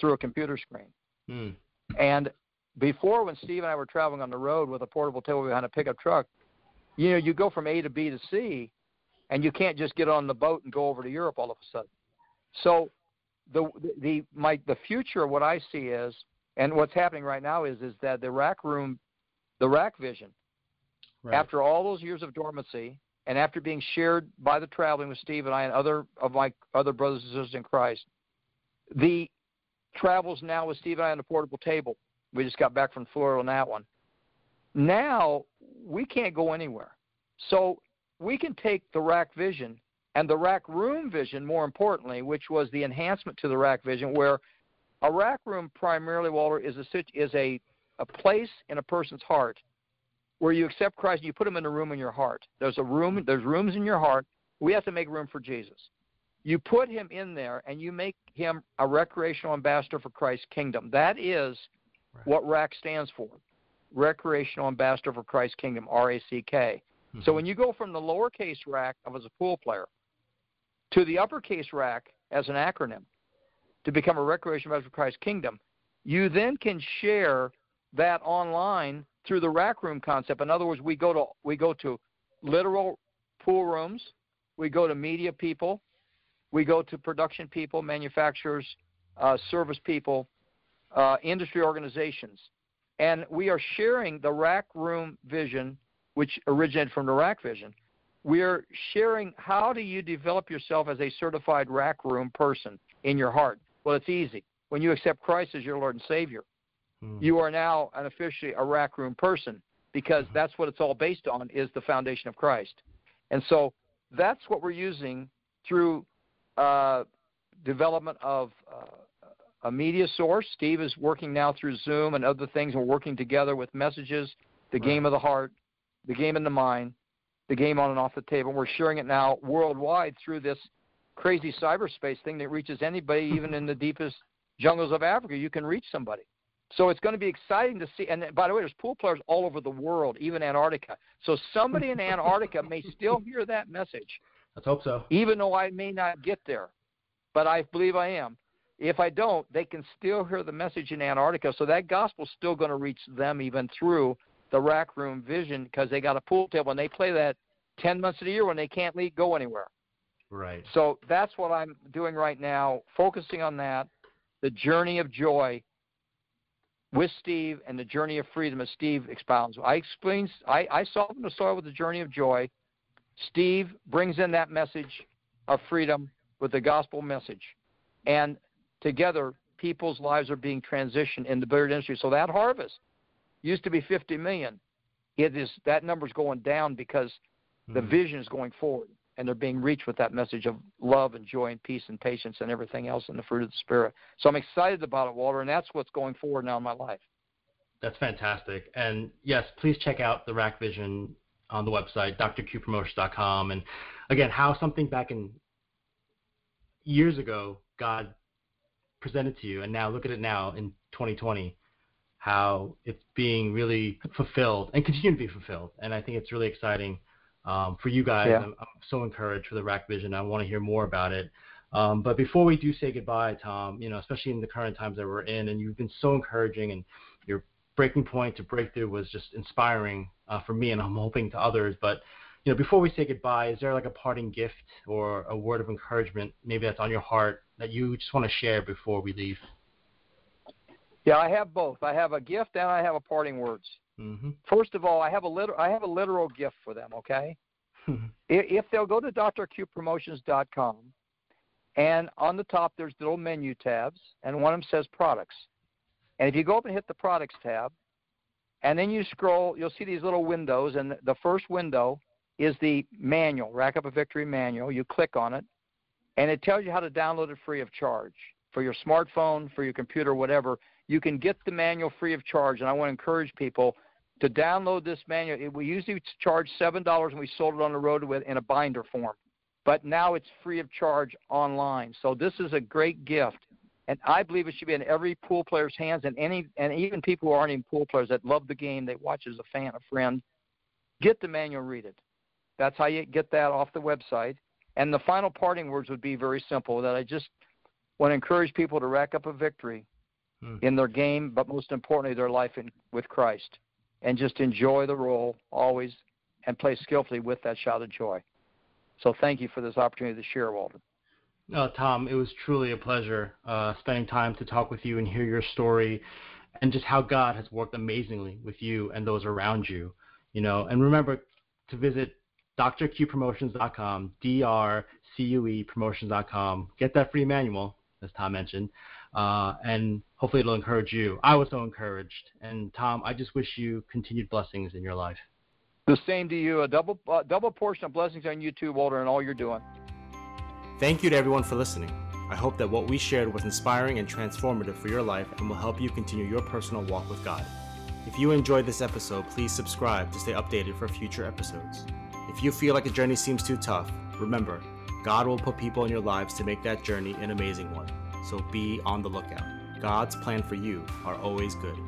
[SPEAKER 3] through a computer screen.
[SPEAKER 1] Mm.
[SPEAKER 3] And before, when Steve and I were traveling on the road with a portable table behind a pickup truck, you know, you go from A to B to C, and you can't just get on the boat and go over to Europe all of a sudden. So, the the my the future, what I see is, and what's happening right now is, is that the rack room the rack vision.
[SPEAKER 1] Right.
[SPEAKER 3] After all those years of dormancy, and after being shared by the traveling with Steve and I and other of my other brothers and sisters in Christ, the travels now with Steve and I on the portable table. We just got back from Florida on that one. Now we can't go anywhere, so we can take the rack vision and the rack room vision, more importantly, which was the enhancement to the rack vision, where a rack room primarily, Walter, is a is a a place in a person's heart where you accept Christ and you put him in a room in your heart. There's a room, there's rooms in your heart. We have to make room for Jesus. You put him in there and you make him a recreational ambassador for Christ's kingdom. That is right. what RACK stands for. Recreational Ambassador for Christ's Kingdom, R A C K. Mm-hmm. So when you go from the lowercase rack of as a pool player to the uppercase rack as an acronym to become a recreational ambassador for Christ's kingdom, you then can share that online through the rack room concept. In other words, we go to we go to literal pool rooms, we go to media people, we go to production people, manufacturers, uh, service people, uh, industry organizations, and we are sharing the rack room vision which originated from the rack vision. We're sharing how do you develop yourself as a certified rack room person in your heart. Well, it's easy. When you accept Christ as your Lord and Savior,
[SPEAKER 1] Hmm.
[SPEAKER 3] you are now an officially a rack room person because
[SPEAKER 1] Mhm.
[SPEAKER 3] that's what it's all based on is the foundation of Christ. And so that's what we're using through uh, development of uh, a media source. Steve is working now through Zoom and other things. We're working together with messages, the
[SPEAKER 1] Right.
[SPEAKER 3] game of the heart, the game in the mind, the game on and off the table. We're sharing it now worldwide through this crazy cyberspace thing that reaches anybody, even in the deepest jungles of Africa. You can reach somebody. So it's going to be exciting to see. And by the way, there's pool players all over the world, even Antarctica. So somebody in Antarctica may still hear that message
[SPEAKER 1] Let's hope so.
[SPEAKER 3] even though I may not get there, but I believe I am. If I don't, they can still hear the message in Antarctica. So that gospel's still going to reach them even through the rack room vision because they got a pool table and they play that 10 months of the year when they can't leave, go anywhere.
[SPEAKER 1] Right.
[SPEAKER 3] So that's what I'm doing right now, focusing on that, the journey of joy with Steve and the journey of freedom as Steve expounds. I explains I, I soften the soil with the journey of joy. Steve brings in that message of freedom with the gospel message. And together people's lives are being transitioned in the billiard industry. So that harvest used to be fifty million. It is that number's going down because the
[SPEAKER 1] Hmm.
[SPEAKER 3] vision is going forward and they're being reached with that message of love and joy and peace and patience and everything else in the fruit of the spirit so i'm excited about it walter and that's what's going forward now in my life
[SPEAKER 1] That's fantastic. And yes, please check out the Rack Vision on the website, drcuepromotions.com. And again, how something back in years ago, God presented to you, and now look at it now in 2020, how it's being really fulfilled and continue to be fulfilled. And I think it's really exciting um, for you guys.
[SPEAKER 3] Yeah.
[SPEAKER 1] I'm, I'm so encouraged for the Rack Vision. I want to hear more about it. Um, but before we do say goodbye, Tom, you know, especially in the current times that we're in, and you've been so encouraging, and your breaking point to breakthrough was just inspiring uh, for me, and I'm hoping to others. But you know, before we say goodbye, is there like a parting gift or a word of encouragement, maybe that's on your heart that you just want to share before we leave?
[SPEAKER 3] yeah i have both. I have a gift and i have a parting words.
[SPEAKER 1] Hmm
[SPEAKER 3] first of all i have a liter- i have a literal gift for them okay? If they'll go to drcuepromotions.com and on the top there's little menu tabs and one of them says products. And if you go up and hit the products tab and then you scroll you'll see these little windows and the first window is the manual rack up a victory manual. You click on it and it tells you how to download it free of charge for your smartphone for your computer whatever you can get the manual free of charge and i want to encourage people to download this manual, it, we usually charge seven dollars, and we sold it on the road with in a binder form. But now it's free of charge online. So this is a great gift, and I believe it should be in every pool player's hands, and any and even people who aren't even pool players that love the game, they watch as a fan, a friend. Get the manual, read it. That's how you get that off the website. And the final parting words would be very simple. That I just want to encourage people to rack up a victory
[SPEAKER 1] Hmm.
[SPEAKER 3] in their game, but most importantly, their life in, with Christ and just enjoy the role always and play skillfully with that shout of joy. So thank you for this opportunity to share, Walter.
[SPEAKER 1] No, Tom, it was truly a pleasure uh, spending time to talk with you and hear your story, and just how God has worked amazingly with you and those around you. You know, and remember to visit drcuepromotions.com, D-R-C-U-E promotions.com. Get that free manual, as Tom mentioned, uh, and hopefully it'll encourage you. I was so encouraged, and Tom, I just wish you continued blessings in your life.
[SPEAKER 3] The same to you. A double uh, double portion of blessings on you too, Walter, and all you're doing.
[SPEAKER 6] Thank you to everyone for listening. I hope that what we shared was inspiring and transformative for your life and will help you continue your personal walk with God. If you enjoyed this episode, please subscribe to stay updated for future episodes. If you feel like a journey seems too tough, remember, God will put people in your lives to make that journey an amazing one. So be on the lookout. God's plan for you are always good.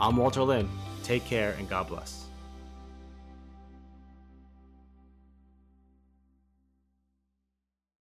[SPEAKER 6] I'm Walter Lynn. Take care and God bless.